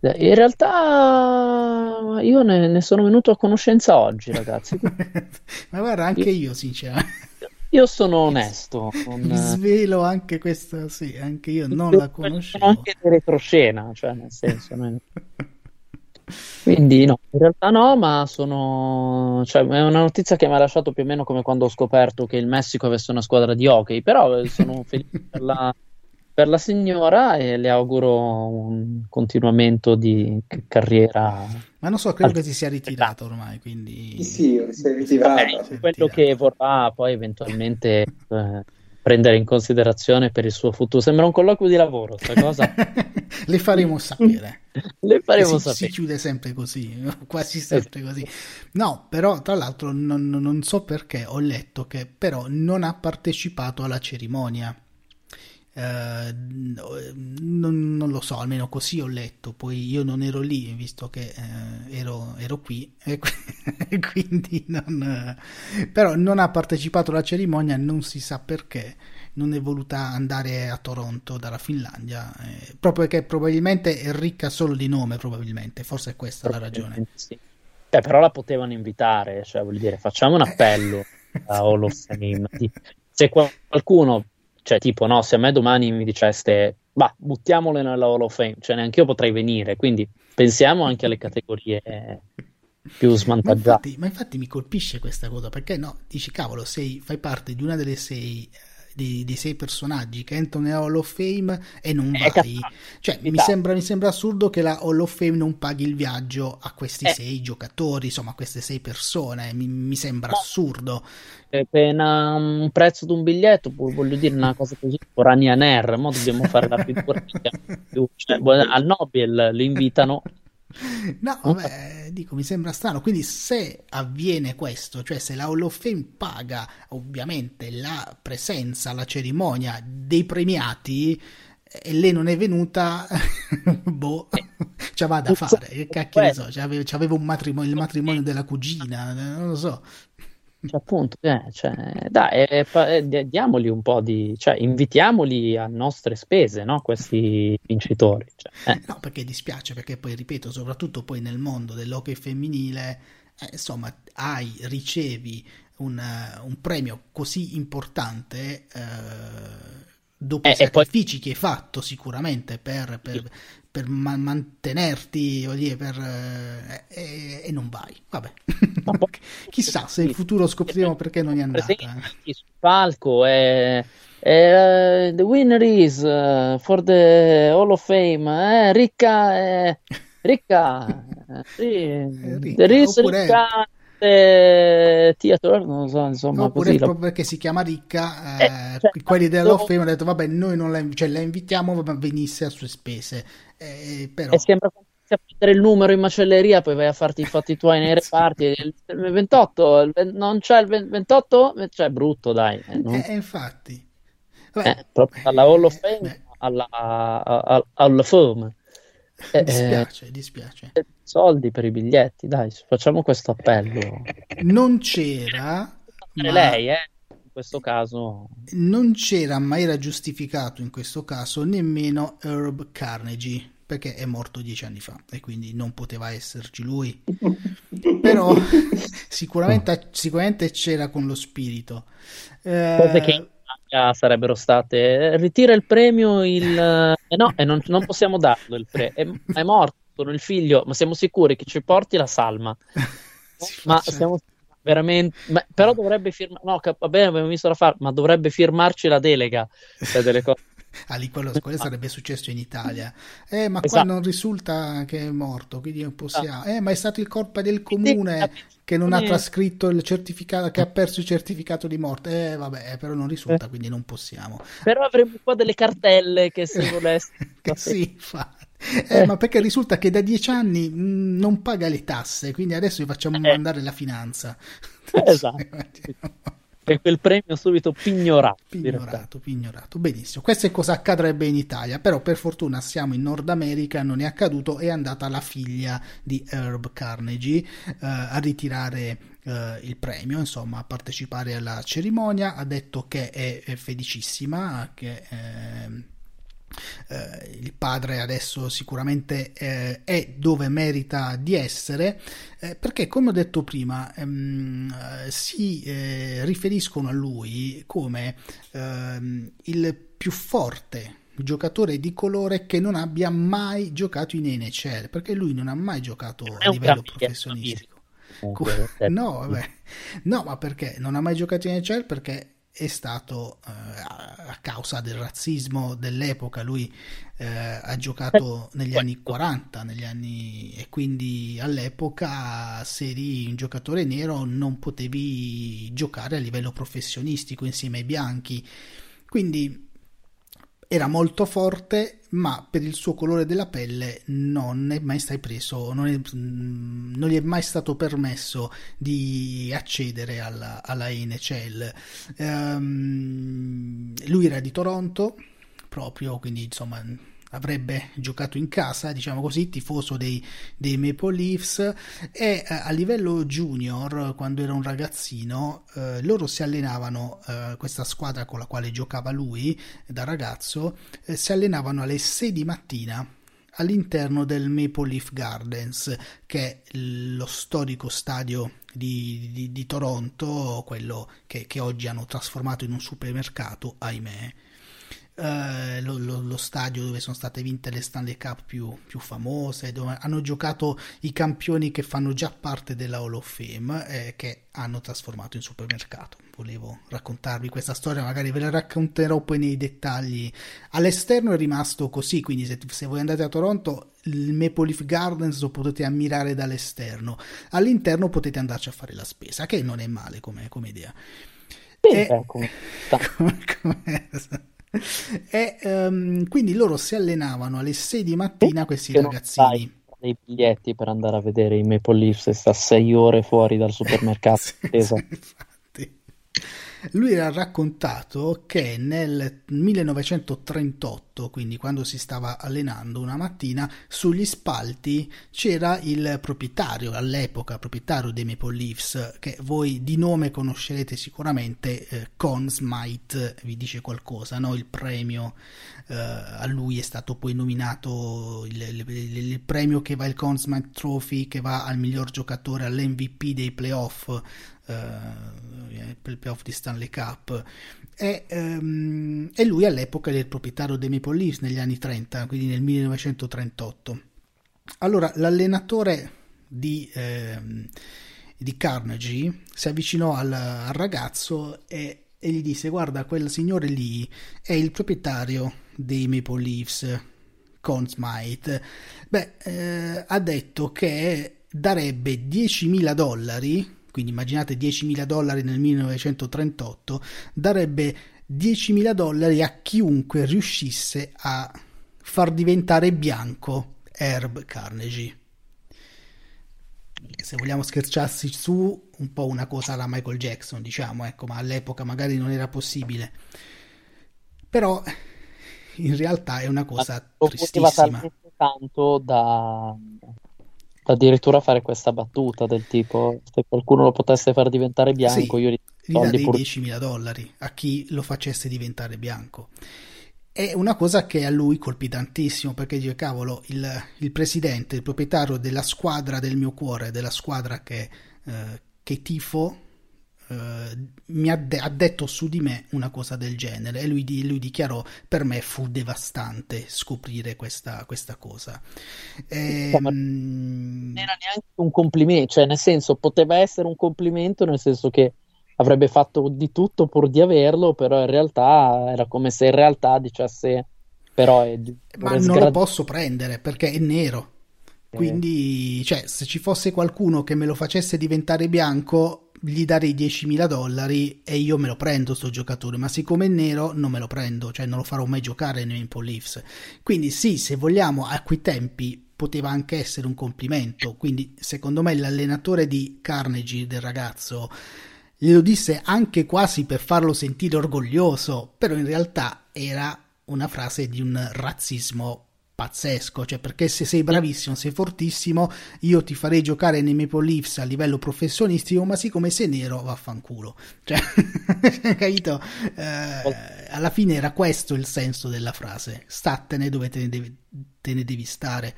in realtà io ne, ne, sono venuto a conoscenza oggi, ragazzi. Ma guarda, anche io, io sinceramente. Io sono onesto. Non... Mi svelo anche questa, sì, anche io non la conoscevo. Sono anche retroscena, cioè nel senso... Quindi no, in realtà no, ma sono... Cioè, è una notizia che mi ha lasciato più o meno come quando ho scoperto che il Messico avesse una squadra di hockey, però eh, sono felice per la, per la signora e le auguro un continuamento di carriera. Ma non so, credo al... che si sia ritirato ormai, quindi... Sì, si è ritirato. Vabbè, quello che vorrà poi eventualmente... Eh, prendere in considerazione per il suo futuro. Sembra un colloquio di lavoro, sta cosa. Le faremo sapere. Le faremo si, sapere. Si chiude sempre così, quasi sempre così. No, però tra l'altro non, non so perché ho letto che però non ha partecipato alla cerimonia. eh, non, non, lo so, almeno così ho letto, poi io non ero lì, visto che eh, ero, ero, qui, e quindi non, però non ha partecipato alla cerimonia, non si sa perché, non è voluta andare a Toronto dalla Finlandia, eh, proprio perché probabilmente è ricca solo di nome, probabilmente, forse è questa la ragione. Sì. Eh, però la potevano invitare, cioè vuol dire facciamo un appello a Hall of Fame. Se qualcuno cioè, tipo, no, se a me domani mi diceste, bah, buttiamole nella Hall of Fame, cioè neanche io potrei venire, quindi pensiamo anche alle categorie più svantaggiate. Ma infatti, ma infatti mi colpisce questa cosa, perché no, dici, cavolo, sei, fai parte di una delle sei di, di, sei personaggi che entrano nella Hall of Fame e non eh, vai. Cioè, mi sembra, mi sembra, assurdo che la Hall of Fame non paghi il viaggio a questi eh. sei giocatori, insomma, a queste sei persone. Mi, mi sembra no. assurdo. Appena un prezzo di un biglietto, voglio dire una cosa così, Ryanair, ma dobbiamo fare la figura. cioè, al Nobel li invitano No, vabbè, dico, mi sembra strano. Quindi se avviene questo, cioè se la Hall of Fame paga ovviamente la presenza, la cerimonia dei premiati e lei non è venuta, boh, ce va da fare. Che cacchio ne so, c'aveva un matrimonio, il matrimonio della cugina, non lo so. Cioè, appunto, eh, cioè, dai, eh, eh, diamoli un po' di, cioè, invitiamoli a nostre spese, no? Questi vincitori. Cioè, eh. No, perché dispiace, perché poi, ripeto, soprattutto poi nel mondo dell'hockey femminile, eh, insomma, hai, ricevi un, un, premio così importante dopo i sacrifici poi... che hai fatto sicuramente per, per, per ma- mantenerti dire, per, eh, e, e, non vai. Vabbè, chissà se in futuro scopriremo perché non è andata. Sul palco è. Uh, the winner is uh, for the Hall of Fame eh, ricca eh, ricca sì, ricca, is ricca eh, Theater, non so, insomma, oppure così, perché si chiama Ricca, eh, eh, cioè, quelli dell'Hall of Fame hanno detto vabbè noi non la, cioè, la invitiamo ma venisse a sue spese. Eh, però... e sembra a prendere il numero in macelleria poi vai a farti i fatti tuoi nei reparti il 28 il 20, non c'è il 28 cioè brutto dai eh, no? eh, infatti. Vabbè, eh, proprio dalla Hall of Fame alla, alla, alla Fame eh, dispiace, dispiace. Soldi per i biglietti, dai, facciamo questo appello. Non c'era. Ma... Lei, eh? In questo caso. Non c'era, ma era giustificato in questo caso nemmeno Herb Carnegie perché è morto dieci anni fa e quindi non poteva esserci lui. Però sicuramente, sicuramente c'era con lo spirito. Eh, che sarebbero state ritira il premio il eh, no e non, non, possiamo darlo il premio è, è, morto con il figlio ma siamo sicuri che ci porti la salma. Ma siamo veramente ma, però dovrebbe firmare no va bene abbiamo visto la far ma dovrebbe firmarci la delega. Cioè delle cose ah, lì quello, quello sarebbe successo in Italia. Eh, ma esatto. qua non risulta che è morto, quindi non possiamo. Eh, ma è stato il corpo del comune che non ha trascritto il certificato, che ha perso il certificato di morte. Eh, vabbè, però non risulta, quindi non possiamo. Però avremo qua delle cartelle che se volesse. sì, fa. Eh, ma perché risulta che da dieci anni mh, non paga le tasse, quindi adesso gli facciamo eh. mandare la finanza. Esatto e quel premio subito pignorato. Pignorato, pignorato. Benissimo. Questo è cosa accadrebbe in Italia, però per fortuna siamo in Nord America, non è accaduto, è andata la figlia di Herb Carnegie eh, a ritirare eh, il premio, insomma, a partecipare alla cerimonia, ha detto che è, è felicissima, che... Eh, eh, il padre adesso sicuramente eh, è dove merita di essere eh, perché come ho detto prima ehm, si eh, riferiscono a lui come ehm, il più forte giocatore di colore che non abbia mai giocato in NHL perché lui non ha mai giocato a livello professionistico no, vabbè. no, ma perché non ha mai giocato in NHL? Perché è stato eh, a causa del razzismo dell'epoca, lui eh, ha giocato negli anni 40 negli anni, e quindi all'epoca se eri un giocatore nero non potevi giocare a livello professionistico insieme ai bianchi, quindi era molto forte, ma per il suo colore della pelle non è mai stato preso, non, è, mm, non gli è mai stato permesso di accedere alla, alla NHL. Um, lui era di Toronto, proprio, quindi insomma avrebbe giocato in casa, diciamo così, tifoso dei, dei Maple Leafs e eh, a livello junior, quando era un ragazzino, eh, loro si allenavano, eh, questa squadra con la quale giocava lui da ragazzo, eh, si allenavano alle 6 di mattina all'interno del Maple Leaf Gardens, che è lo storico stadio di, di, di Toronto, quello che, che oggi hanno trasformato in un supermercato, ahimè. Uh, lo, lo, lo, stadio dove sono state vinte le Stanley Cup più, più, famose, dove hanno giocato i campioni che fanno già parte della Hall of Fame eh, che hanno trasformato in supermercato. Volevo raccontarvi questa storia, magari ve la racconterò poi nei dettagli. All'esterno è rimasto così, quindi se, se voi andate a Toronto il Maple Leaf Gardens lo potete ammirare dall'esterno, all'interno potete andarci a fare la spesa, che non è male come, come idea. Sì, e... come... come, come e um, quindi loro si allenavano alle 6 di mattina questi ragazzini. dei biglietti per andare a vedere i Maple Leafs e sta 6 ore fuori dal supermercato sì, sì, lui ha raccontato che nel 1938, quindi quando si stava allenando una mattina, sugli spalti c'era il proprietario, all'epoca proprietario dei Maple Leafs, che voi di nome conoscerete sicuramente, eh, Conn Smythe, vi dice qualcosa, no? il premio, eh, a lui è stato poi nominato il, il, il, il premio che va il Conn Smythe Trophy, che va al miglior giocatore, all'MVP dei playoff eh, per il playoff di Stanley Cup. E, um, e, lui all'epoca era il proprietario dei Maple Leafs negli anni 30 quindi nel 1938 allora l'allenatore di, eh, di Carnegie si avvicinò al, al ragazzo e, e, gli disse guarda quel signore lì è il proprietario dei Maple Leafs Conn Smythe. Beh eh, ha detto che darebbe 10.000 dollari quindi immaginate 10.000 dollari nel 1938, darebbe 10.000 dollari a chiunque riuscisse a far diventare bianco Herb Carnegie. Se vogliamo scherzarsi su, un po' una cosa alla Michael Jackson, diciamo, ecco, ma all'epoca magari non era possibile. Però in realtà è una cosa ma tristissima. tanto da addirittura fare questa battuta del tipo se qualcuno lo potesse far diventare bianco sì, io gli darei pur... 10.000 dollari a chi lo facesse diventare bianco. È una cosa che a lui colpì tantissimo perché dice cavolo il, il presidente il proprietario della squadra del mio cuore della squadra che, eh, che tifo eh, mi ha, de- ha, detto su di me una cosa del genere e lui, di- lui dichiarò per me fu devastante scoprire questa, questa cosa. E, ehm, non era neanche un complimento, cioè nel senso poteva essere un complimento nel senso che avrebbe fatto di tutto pur di averlo, però in realtà era come se in realtà dicesse però è, ma non lo posso prendere perché è nero. Quindi, cioè, se ci fosse qualcuno che me lo facesse diventare bianco, gli darei 10.000 dollari e io me lo prendo sto giocatore, ma siccome è nero non me lo prendo, cioè non lo farò mai giocare nei Maple Leafs. Quindi sì, se vogliamo, a quei tempi poteva anche essere un complimento, quindi secondo me l'allenatore di Carnegie del ragazzo glielo disse anche quasi per farlo sentire orgoglioso, però in realtà era una frase di un razzismo pazzesco, cioè perché se sei bravissimo, sei fortissimo, io ti farei giocare nei Maple Leafs a livello professionistico, ma siccome sei nero, vaffanculo. Cioè, capito? Eh, alla fine era questo il senso della frase, statene dove te ne devi, te ne devi stare.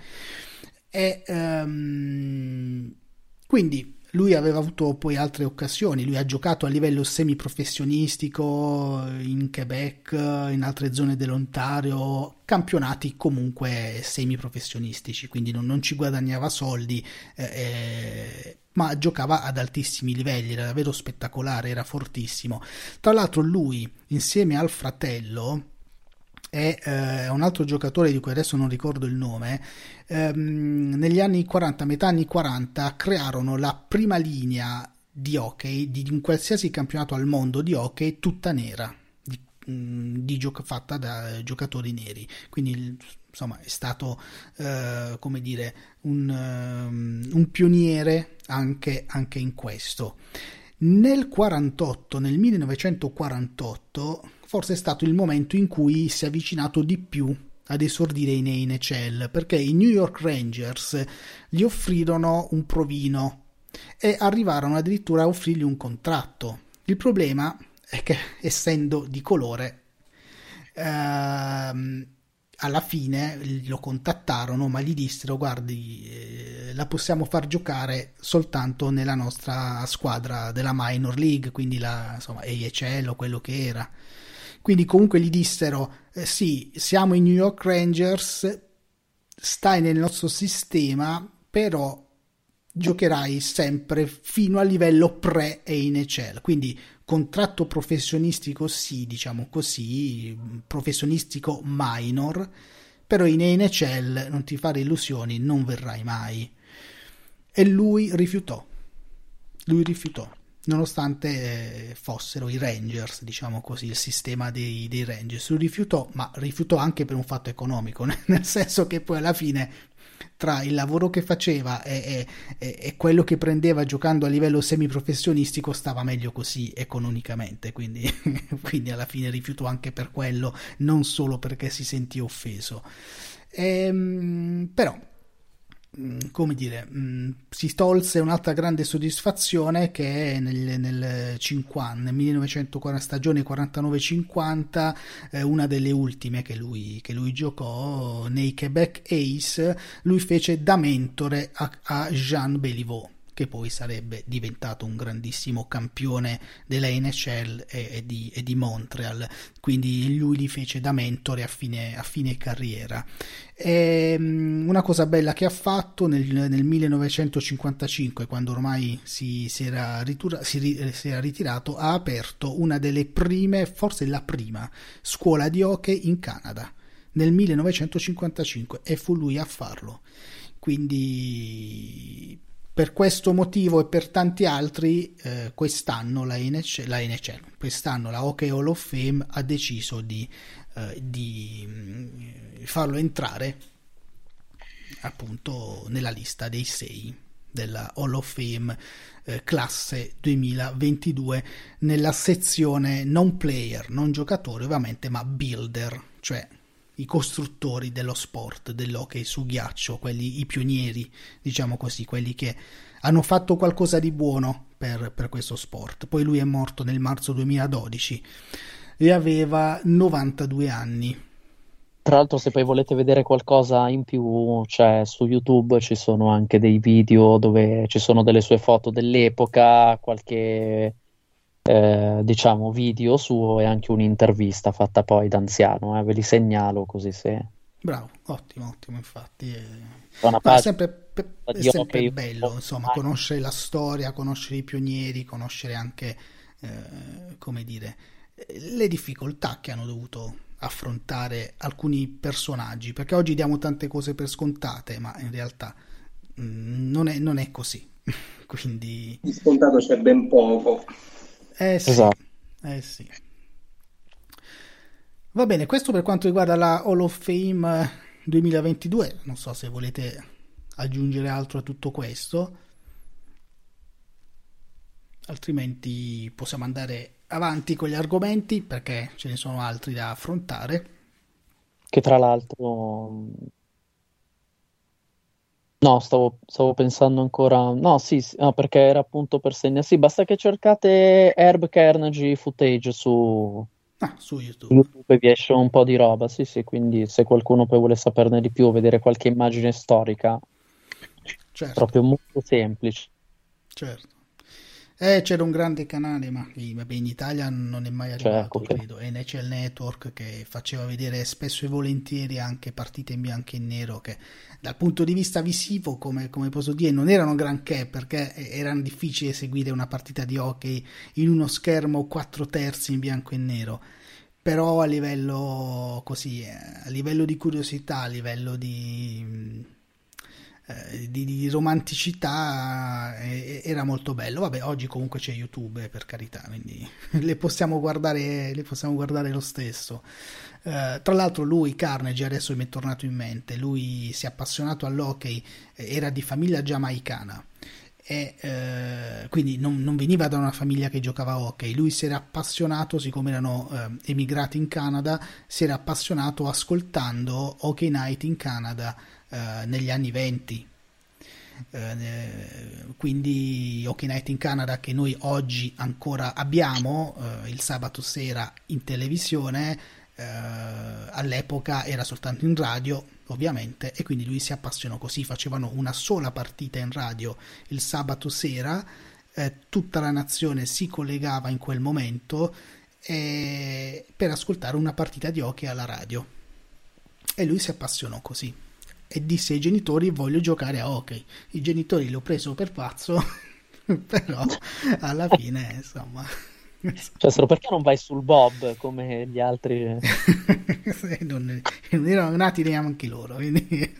E, um, quindi lui aveva avuto poi altre occasioni, lui ha giocato a livello semiprofessionistico in Quebec, in altre zone dell'Ontario, campionati comunque semiprofessionistici, quindi non, non ci guadagnava soldi, eh, eh, ma giocava ad altissimi livelli, era davvero spettacolare, era fortissimo. Tra l'altro lui, insieme al fratello, è eh, un altro giocatore di cui adesso non ricordo il nome, ehm, negli anni 40, metà anni 40, crearono la prima linea di hockey di, un qualsiasi campionato al mondo di hockey tutta nera, di, mm, di gioco, fatta da giocatori neri. Quindi insomma è stato eh, come dire un, um, un pioniere anche, anche in questo. Nel 48, nel 1948, forse è stato il momento in cui si è avvicinato di più ad esordire in NHL perché i New York Rangers gli offrirono un provino e arrivarono addirittura a offrirgli un contratto. Il problema è che essendo di colore ehm, alla fine lo contattarono ma gli dissero guardi eh, la possiamo far giocare soltanto nella nostra squadra della minor league quindi la insomma AHL o quello che era quindi comunque gli dissero eh, sì siamo i New York Rangers stai nel nostro sistema però giocherai sempre fino a livello pre-NHL quindi contratto professionistico sì, diciamo così, professionistico minor, però in NHL non ti fare illusioni, non verrai mai. E lui rifiutò. Lui rifiutò, nonostante fossero i Rangers, diciamo così, il sistema dei, dei Rangers. Lui rifiutò, ma rifiutò anche per un fatto economico, nel senso che poi alla fine tra il lavoro che faceva e, e, e, quello che prendeva giocando a livello semiprofessionistico stava meglio così economicamente, quindi, quindi alla fine rifiutò anche per quello, non solo perché si sentì offeso. Ehm, però come dire, mm, si tolse un'altra grande soddisfazione che nel, nel 50, nel 1940, stagione 49-50, eh, una delle ultime che lui, che lui, giocò nei Quebec Ace, lui fece da mentore a, a Jean Béliveau che poi sarebbe diventato un grandissimo campione della NHL e, e, di, e di, Montreal, quindi lui li fece da mentore a fine, a fine carriera. E, um, una cosa bella che ha fatto nel, nel 1955, quando ormai si, si, era ritura, si, si era ritirato, ha aperto una delle prime, forse la prima, scuola di hockey in Canada nel 1955 e fu lui a farlo. Quindi per questo motivo e per tanti altri, eh, quest'anno la NHL, la NHL, quest'anno la Hockey Hall of Fame ha deciso di, eh, di mm, farlo entrare appunto nella lista dei sei della Hall of Fame eh, classe 2022 nella sezione non player, non giocatore ovviamente, ma builder, cioè i costruttori dello sport, dell'hockey su ghiaccio, quelli i pionieri, diciamo così, quelli che hanno fatto qualcosa di buono per, per questo sport. Poi lui è morto nel marzo 2012 e aveva 92 anni. Tra l'altro, se poi volete vedere qualcosa in più, cioè su YouTube ci sono anche dei video dove ci sono delle sue foto dell'epoca, qualche eh, diciamo, video suo e anche un'intervista fatta poi da anziano, eh, ve li segnalo così se... Bravo, ottimo, ottimo, infatti. È, no, è sempre, è sempre bello, insomma, conoscere la storia, conoscere i pionieri, conoscere anche, eh, come dire, le difficoltà che hanno dovuto affrontare alcuni personaggi, perché oggi diamo tante cose per scontate, ma in realtà mh, mm, non, è, non è così. Quindi... Di scontato c'è ben poco. Eh sì, esatto. eh sì. Va bene, questo per quanto riguarda la Hall of Fame 2022. Non so se volete aggiungere altro a tutto questo. Altrimenti possiamo andare avanti con gli argomenti perché ce ne sono altri da affrontare. Che tra l'altro No, stavo, stavo pensando ancora. No, sì, sì, no, perché era appunto per segnare. Sì, basta che cercate Herb Carnegie footage su, ah, su YouTube. YouTube e vi esce un po' di roba. Sì, sì, quindi se qualcuno poi vuole saperne di più, vedere qualche immagine storica, certo. proprio molto semplice. Certo. Eh, c'era un grande canale, ma vabbè, in Italia non è mai arrivato, cioè, credo. NHL Network che faceva vedere spesso e volentieri anche partite in bianco e nero che dal punto di vista visivo, come, come posso dire, non erano granché perché erano difficili seguire una partita di hockey in uno schermo 4 terzi in bianco e nero però a livello così eh, a livello di curiosità a livello di eh, di, di, romanticità eh, era molto bello. Vabbè, oggi comunque c'è YouTube, per carità, quindi le possiamo guardare, le possiamo guardare lo stesso. Uh, tra l'altro lui, Carnegie, adesso mi è tornato in mente, lui si è appassionato all'hockey, era di famiglia giamaicana e eh, quindi non, non, veniva da una famiglia che giocava a hockey, lui si era appassionato, siccome erano eh, emigrati in Canada, si era appassionato ascoltando Hockey Night in Canada eh, negli anni 20. Eh, quindi Hockey Night in Canada che noi oggi ancora abbiamo eh, il sabato sera in televisione eh, all'epoca era soltanto in radio ovviamente, e quindi lui si appassionò così, facevano una sola partita in radio il sabato sera, tutta la nazione si collegava in quel momento per ascoltare una partita di hockey alla radio. E lui si appassionò così e disse ai genitori voglio giocare a hockey. I genitori l'ho preso per pazzo, però alla fine insomma cioè, solo perché non vai sul Bob come gli altri? non, non, erano nati neanche loro. Quindi...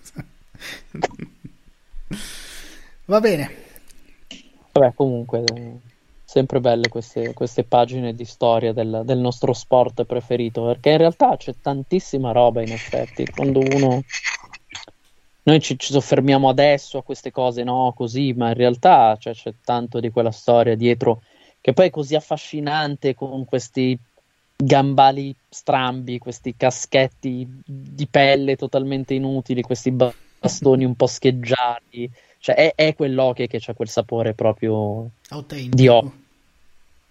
Va bene. Vabbè, comunque, sempre belle queste, queste pagine di storia del, del, nostro sport preferito, perché in realtà c'è tantissima roba in effetti. Quando uno... Noi ci, ci soffermiamo adesso a queste cose, no, così, ma in realtà cioè, c'è tanto di quella storia dietro che poi è così affascinante con questi gambali strambi, questi caschetti di pelle totalmente inutili, questi bastoni un po' scheggiati. Cioè, è, è quell'hockey che ha quel sapore proprio Autentico. di hockey.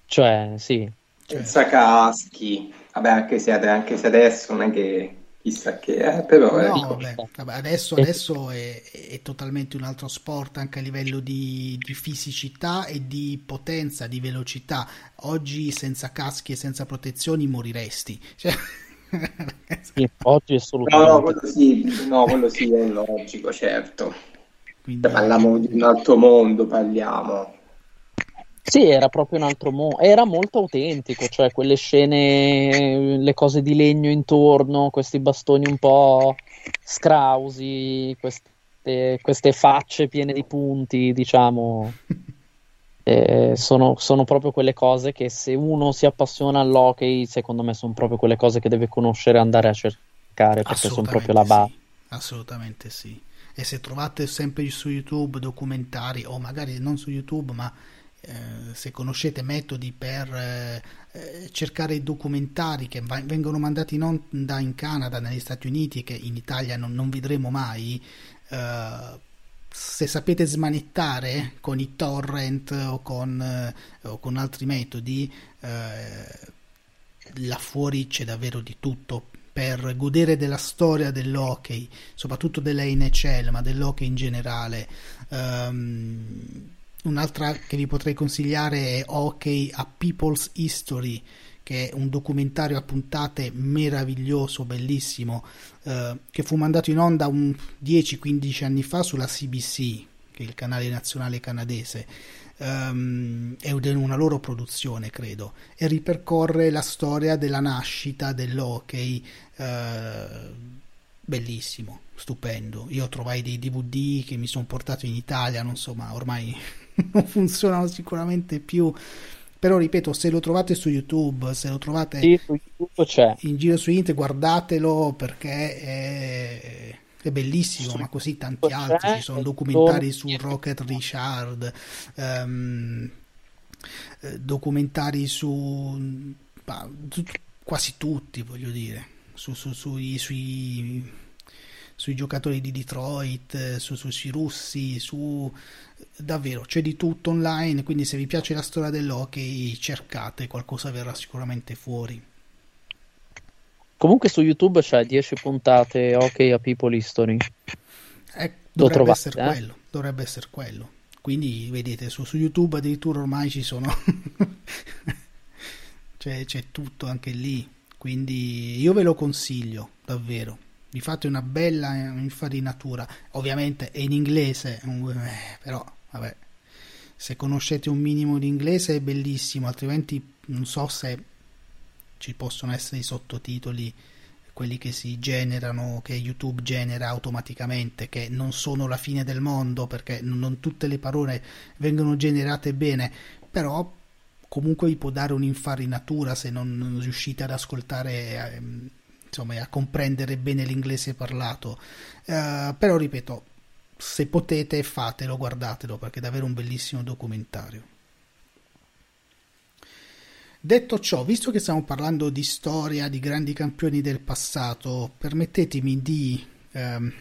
Cioè, sì. Senza caschi. Vabbè, anche se, anche se adesso non è che chissà che è, però... No, beh, vabbè, adesso, adesso è, è, totalmente un altro sport anche a livello di, di, fisicità e di potenza, di velocità. Oggi senza caschi e senza protezioni moriresti. Cioè... Sì, oggi è solo... No, no, quello sì, no, quello sì è logico, certo. Quindi... Parliamo di un altro mondo, parliamo. Sì, era proprio un altro mondo, era molto autentico, cioè quelle scene, le cose di legno intorno, questi bastoni un po' scrausi, queste, queste facce piene di punti, diciamo, eh, sono, sono, proprio quelle cose che se uno si appassiona all'hockey, secondo me sono proprio quelle cose che deve conoscere e andare a cercare, perché sono proprio la base. Sì, assolutamente sì. E se trovate sempre su YouTube documentari, o magari non su YouTube, ma eh, se conoscete metodi per eh, eh, cercare i documentari che va- vengono mandati in onda in Canada, negli Stati Uniti che in Italia non, non vedremo mai, eh, se sapete smanettare con i torrent o con, eh, o con altri metodi, là fuori c'è davvero di tutto per godere della storia dell'hockey, soprattutto della NHL, ma dell'hockey in generale. Um, Un'altra che vi potrei consigliare è Hockey a People's History, che è un documentario a puntate meraviglioso, bellissimo, eh, che fu mandato in onda 10-15 anni fa sulla CBC, che è il canale nazionale canadese. Um, è una loro produzione, credo, e ripercorre la storia della nascita dell'hockey. Uh, bellissimo, stupendo. Io trovai dei DVD che mi sono portato in Italia, non so, ma ormai non funzionano sicuramente più. Però ripeto, se lo trovate su YouTube, se lo trovate sì, YouTube c'è. in giro su internet, guardatelo perché è, è bellissimo, su ma così tanti altri. Ci sono documentari su Rocket Richard, um, documentari su bah, quasi tutti, voglio dire, su, su, sui, sui, sui giocatori di Detroit, su, sui russi, su davvero c'è di tutto online, quindi se vi piace la storia dell'hockey cercate, qualcosa verrà sicuramente fuori. Comunque su YouTube c'è 10 puntate hockey a People History. Eh, dovrebbe trovate, essere eh? quello, dovrebbe essere quello. Quindi vedete, su, su YouTube addirittura ormai ci sono... cioè, c'è tutto anche lì. Quindi io ve lo consiglio, davvero vi fate una bella infarinatura ovviamente è in inglese eh, però vabbè se conoscete un minimo di inglese è bellissimo altrimenti non so se ci possono essere i sottotitoli quelli che si generano che YouTube genera automaticamente che non sono la fine del mondo perché non tutte le parole vengono generate bene però comunque vi può dare un'infarinatura se non riuscite ad ascoltare ehm, insomma, a comprendere bene l'inglese parlato. Uh, però ripeto, se potete fatelo, guardatelo perché è davvero un bellissimo documentario. Detto ciò, visto che stiamo parlando di storia, di grandi campioni del passato, permettetemi di, ehm,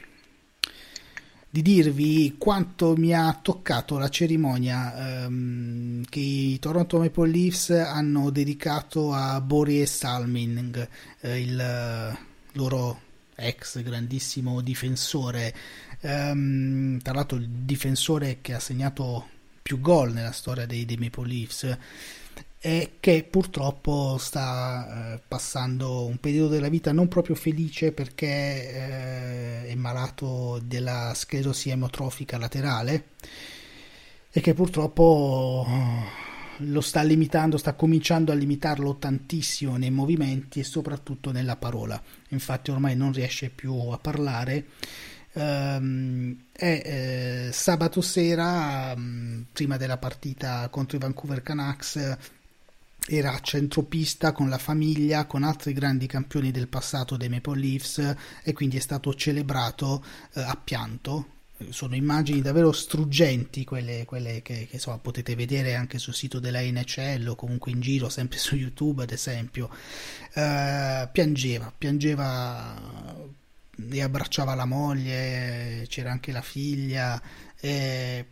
di dirvi quanto mi ha toccato la cerimonia ehm, che i Toronto Maple Leafs hanno dedicato a Boris Salming, eh, il loro ex grandissimo difensore, ehm, tra l'altro il difensore che ha segnato più gol nella storia dei, dei Maple Leafs e che purtroppo sta eh, passando un periodo della vita non proprio felice perché eh, è malato della sclerosi emotrofica laterale e che purtroppo eh, lo sta limitando, sta cominciando a limitarlo tantissimo nei movimenti e soprattutto nella parola. Infatti ormai non riesce più a parlare. Um, e eh, sabato sera, um, prima della partita contro i Vancouver Canucks, era centropista con la famiglia, con altri grandi campioni del passato dei Maple Leafs e quindi è stato celebrato eh, a pianto. Sono immagini davvero struggenti quelle, quelle che, che insomma, potete vedere anche sul sito della NHL o comunque in giro, sempre su YouTube ad esempio. Uh, piangeva, piangeva e abbracciava la moglie, c'era anche la figlia. E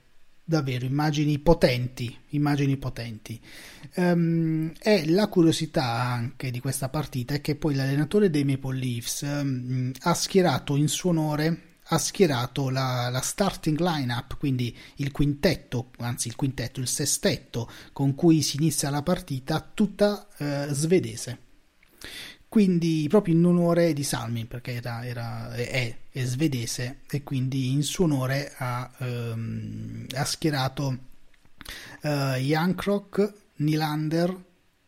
davvero immagini potenti, immagini potenti. Um, e la curiosità anche di questa partita è che poi l'allenatore dei Maple Leafs um, ha schierato in suo onore ha schierato la, la, starting lineup, quindi il quintetto, anzi il quintetto, il sestetto con cui si inizia la partita, tutta eh, svedese quindi proprio in onore di Salmi perché era, era, è, è, svedese e quindi in suo onore ha, ehm, ha schierato uh, Jankrock, Nylander,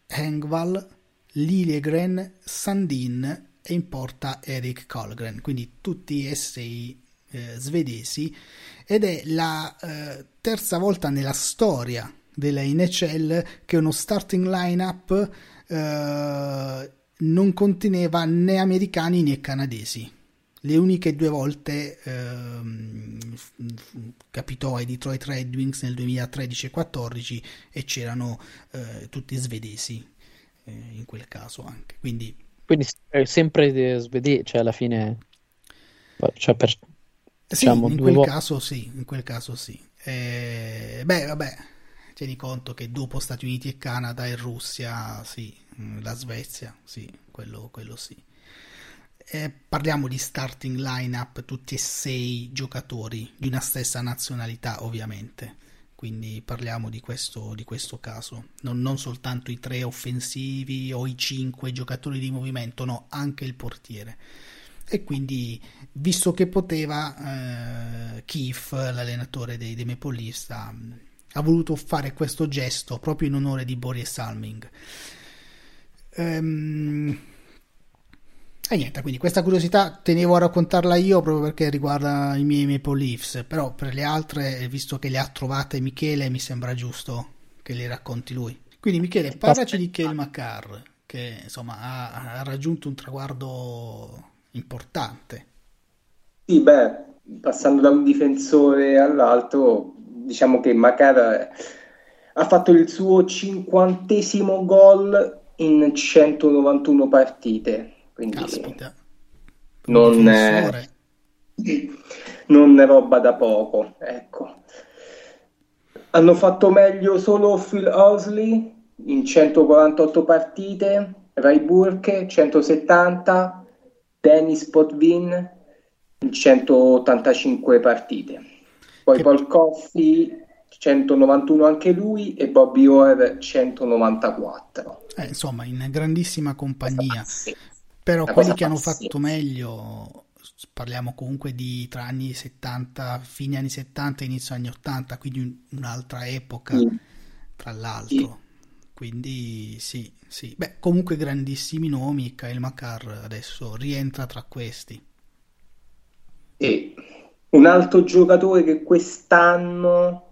Engvall, Liljegren, Sandin e in porta Erik Karlgren quindi tutti e eh, svedesi. Ed è la eh, terza volta nella storia della NHL che uno starting lineup eh, non conteneva né americani né canadesi. Le uniche due volte ehm, capitò ai Detroit Red Wings nel 2013 e 2014 e c'erano eh, tutti svedesi eh, in quel caso anche. Quindi, Quindi sempre svedesi, cioè alla fine... Cioè per, diciamo, sì, in quel, caso, sì, in quel caso sì. Eh, beh, vabbè, tieni conto che dopo Stati Uniti e Canada e Russia, sì, Mm, la Svezia, sì, quello, quello sì. Eh, parliamo di starting lineup, tutti e sei giocatori di una stessa nazionalità, ovviamente. Quindi parliamo di questo, di questo caso, non, non, soltanto i tre offensivi o i cinque giocatori di movimento, no, anche il portiere. E quindi, visto che poteva, eh, Keith, l'allenatore dei, dei Maple Leafs, ha, ha voluto fare questo gesto proprio in onore di Boris Salming. Ehm... E niente, quindi questa curiosità tenevo a raccontarla io proprio perché riguarda i miei Maple Leafs, però per le altre, visto che le ha trovate Michele, mi sembra giusto che le racconti lui. Quindi Michele, parlaci di Kale McCarr, che insomma ha, ha raggiunto un traguardo importante. Sì, beh, passando da un difensore all'altro, diciamo che Macar ha fatto il suo cinquantesimo gol in 191 partite. Quindi Caspita. Non è, non è roba da poco. Ecco. Hanno fatto meglio solo Phil Osley in 148 partite, Ray Burke 170, Dennis Potvin in 185 partite. Poi che... Paul Coffey 191 anche lui e Bobby Orr 194. Eh, insomma, in grandissima compagnia. Però quelli che hanno fatto meglio, parliamo comunque di tra anni 70, fine anni 70 e inizio anni 80, quindi un'altra epoca, mm. tra l'altro. Sì. Quindi sì, sì. Beh, comunque grandissimi nomi, Kyle McCarr adesso rientra tra questi. E un altro giocatore che quest'anno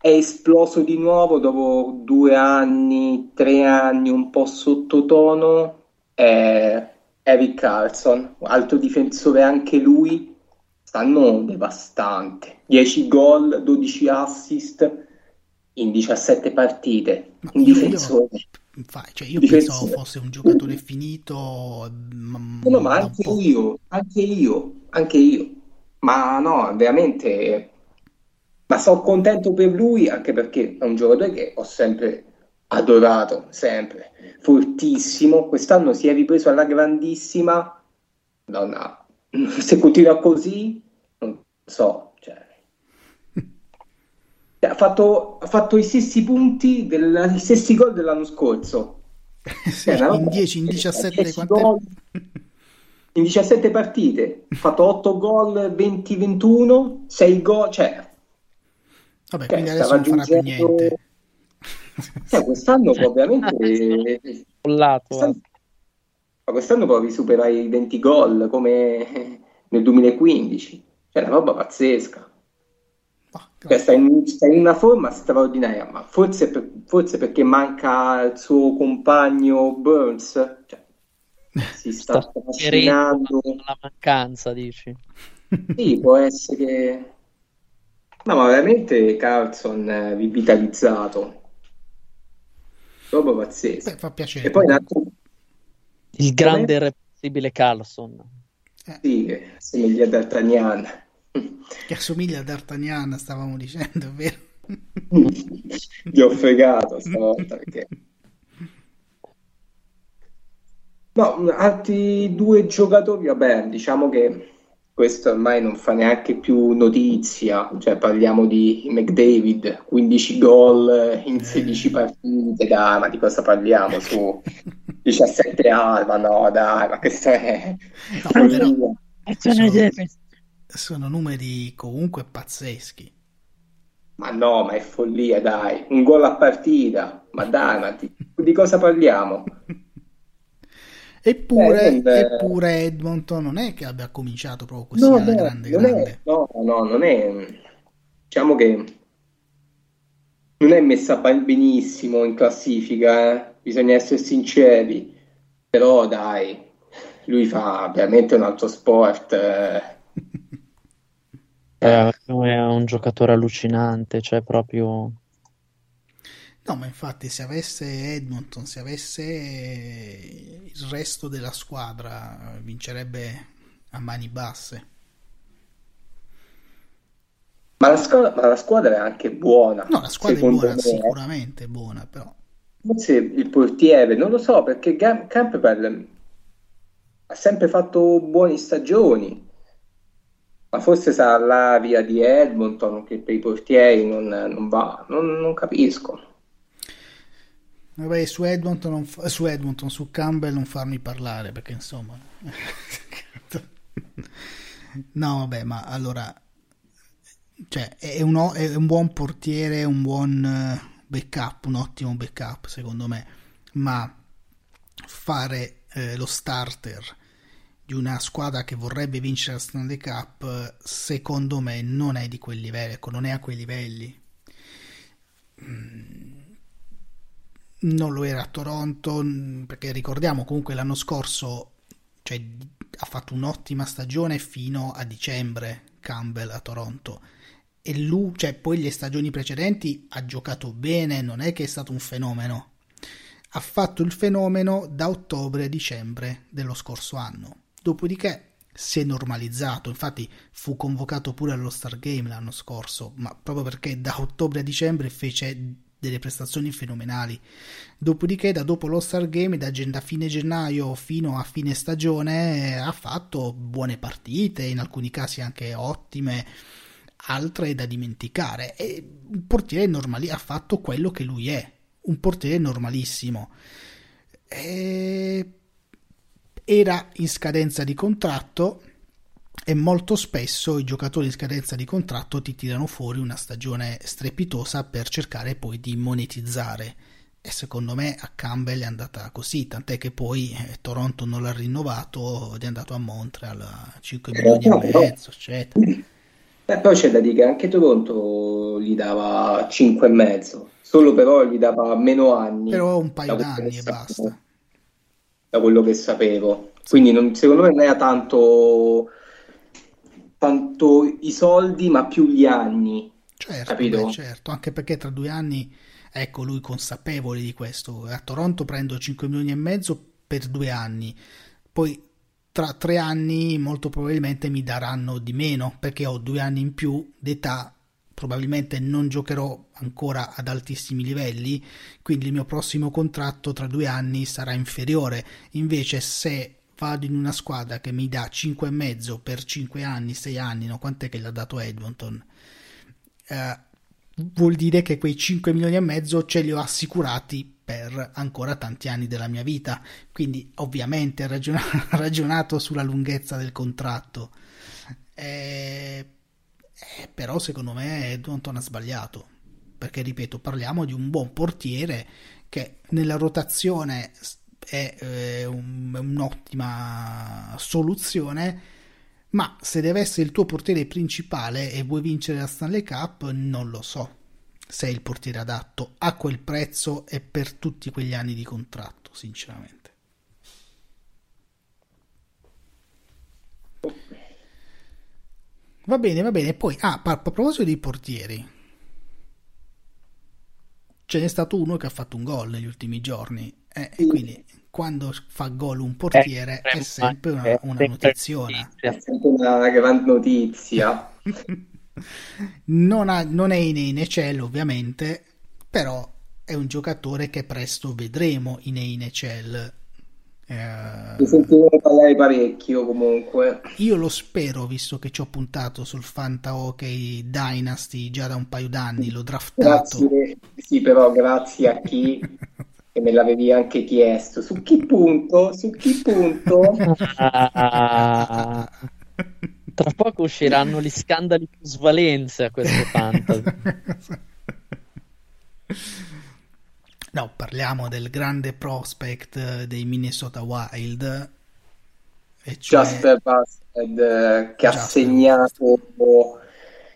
è esploso di nuovo dopo due anni, tre anni un po' sottotono è Eric Carlson, alto difensore anche lui, stanno devastante. 10 gol, 12 assist in 17 partite. Ma un difensore. io, fa- cioè, io Difensore. pensavo fosse un giocatore finito. ma- No, ma anche io, anche io, anche io. Ma no, veramente. Ma sono contento per lui anche perché è un giocatore che ho sempre adorato, sempre. Fortissimo. Quest'anno si è ripreso alla grandissima. Madonna, se continua così, non so. Cioè. Ha fatto, ha fatto i stessi punti, del, i stessi gol dell'anno scorso. Sì, in roba- 10, in 17, 10 quante... gol in 17 partite, ha fatto 8 gol, 20-21, 6 gol, cioè, Vabbè, cioè, quindi adesso sta non farà più raggiungendo- niente. cioè, quest'anno Cioè, può veramente Follato, quest'anno, ma quest'anno può superare i 20 gol come nel 2015, cioè una roba pazzesca. Ma, Cioè, sta, in, sta in una forma straordinaria, ma forse, per- forse perché manca il suo compagno Burns, cioè, si sta sta trascinando. la mancanza, dici? Sì, può essere che... No, ma veramente Carlson rivitalizzato. Roba pazzesca. Beh, fa piacere. E poi un altro... Il grande e irreprensibile Carlson. Sì, che assomiglia a D'Artagnan. Che assomiglia a D'Artagnan, stavamo dicendo, vero? Ti ho fregato stavolta perché... No, altri due giocatori, vabbè, diciamo che questo ormai non fa neanche più notizia, cioè parliamo di McDavid, 15 gol in 16 partite, dai, ma di cosa parliamo su 17 anni, ma no, dai, ma questo è No, però follia. sono, sono numeri comunque pazzeschi. Ma no, ma è follia, dai, un gol a partita, ma dai, ma di, di cosa parliamo? Eppure, Eh, non- eppure Edmonton non è che abbia cominciato proprio così No, alla no, grande non è, grande. no, no, non è, diciamo che non è messa ben- benissimo in classifica, eh. Bisogna essere sinceri, però dai, lui fa veramente un altro sport, eh. Eh, è un giocatore allucinante, cioè proprio... No, ma infatti se avesse Edmonton, se avesse il resto della squadra, vincerebbe a mani basse. Ma la, squadra, ma la squadra è anche buona, No, la squadra è buona, me. sicuramente buona, però Forse il portiere, non lo so, perché Gam- Campbell ha sempre fatto buone stagioni, ma forse sarà l'aria di Edmonton che per i portieri non, non va, non, non capisco. Vabbè, su Edmonton, fa- su Edmonton, su Campbell non farmi parlare perché insomma. No, vabbè, ma allora, cioè, è un, è un buon portiere, un buon eh, backup, un ottimo backup secondo me, ma fare eh, lo starter di una squadra che vorrebbe vincere la Stanley Cup, secondo me non è di quel livello, ecco, non è a quei livelli. Mm, non lo era a Toronto, perché ricordiamo comunque l'anno scorso cioè, ha fatto un'ottima stagione fino a dicembre Campbell a Toronto e lui, cioè poi le stagioni precedenti ha giocato bene, non è che è stato un fenomeno. Ha fatto il fenomeno da ottobre a dicembre dello scorso anno. Dopodiché si è normalizzato, infatti fu convocato pure allo Star Game l'anno scorso, ma proprio perché da ottobre a dicembre fece delle prestazioni fenomenali. Dopodiché, da dopo lo Star Game, da, da fine gennaio fino a fine stagione, ha fatto buone partite, in alcuni casi anche ottime, altre da dimenticare. E un portiere normali ha fatto quello che lui è, un portiere normalissimo. E... Era in scadenza di contratto e molto spesso i giocatori in scadenza di contratto ti tirano fuori una stagione strepitosa per cercare poi di monetizzare. E secondo me a Campbell è andata così tant'è che poi eh, Toronto non l'ha rinnovato ed è andato a Montreal a 5 milioni no, e mezzo eccetera. Beh, poi c'è da dire che anche Toronto gli dava 5 e mezzo, solo però gli dava meno anni però un paio d'anni e basta. da quello che sapevo. Quindi non- secondo me non era tanto tanto i soldi, ma più gli anni. Certo, beh, certo, anche perché tra due anni, ecco, lui consapevole di questo. A Toronto prendo 5 milioni e mezzo per due anni, poi tra tre anni molto probabilmente mi daranno di meno perché ho due anni in più d'età probabilmente non giocherò ancora ad altissimi livelli, quindi il mio prossimo contratto tra due anni sarà inferiore. Invece se vado in una squadra che mi dà 5,5 per 5 anni, 6 anni, no, quant'è che l'ha dato Edmonton? Eh, vuol dire che quei 5 milioni e mezzo ce li ho assicurati per ancora tanti anni della mia vita. Quindi ovviamente ha ragionato sulla lunghezza del contratto. Eh, eh, però secondo me Edmonton ha sbagliato. Perché ripeto, parliamo di un buon portiere che nella rotazione è eh, un, un'ottima soluzione. Ma se deve essere il tuo portiere principale e vuoi vincere la Stanley Cup, non lo so se è il portiere adatto a quel prezzo e per tutti quegli anni di contratto, sinceramente. Va bene, va bene. Poi, ah, a proposito dei portieri, ce n'è stato uno che ha fatto un gol negli ultimi giorni. Eh, e quindi quando fa gol un portiere è sempre una, una notiziona. È sempre una grande notizia. non, ha, non è in NHL ovviamente, però è un giocatore che presto vedremo in NHL. Eh, Mi sentivo parlare parecchio comunque. Io lo spero, visto che ci ho puntato sul Fanta Hockey Dynasty già da un paio d'anni, l'ho draftato. Grazie, sì, però grazie a chi che me l'avevi anche chiesto. Su chi punto? Su chi punto? Tra poco usciranno gli scandali più svalenze a questo fantasy. No, parliamo del grande prospect dei Minnesota Wild. E cioè... Jasper Basted eh, che, ha segnato,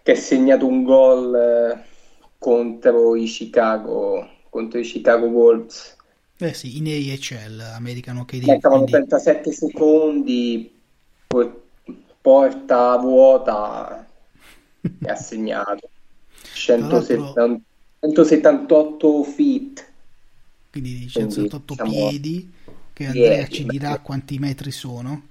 che ha segnato un gol eh, contro i Chicago, contro i Chicago Wolves. Eh sì, in AHL, American Hockey League. Quindi... 37 secondi, porta vuota e ha segnato 170, 178 feet quindi 178 Quindi, diciamo, piedi, che Andrea ci dirà quanti metri sono.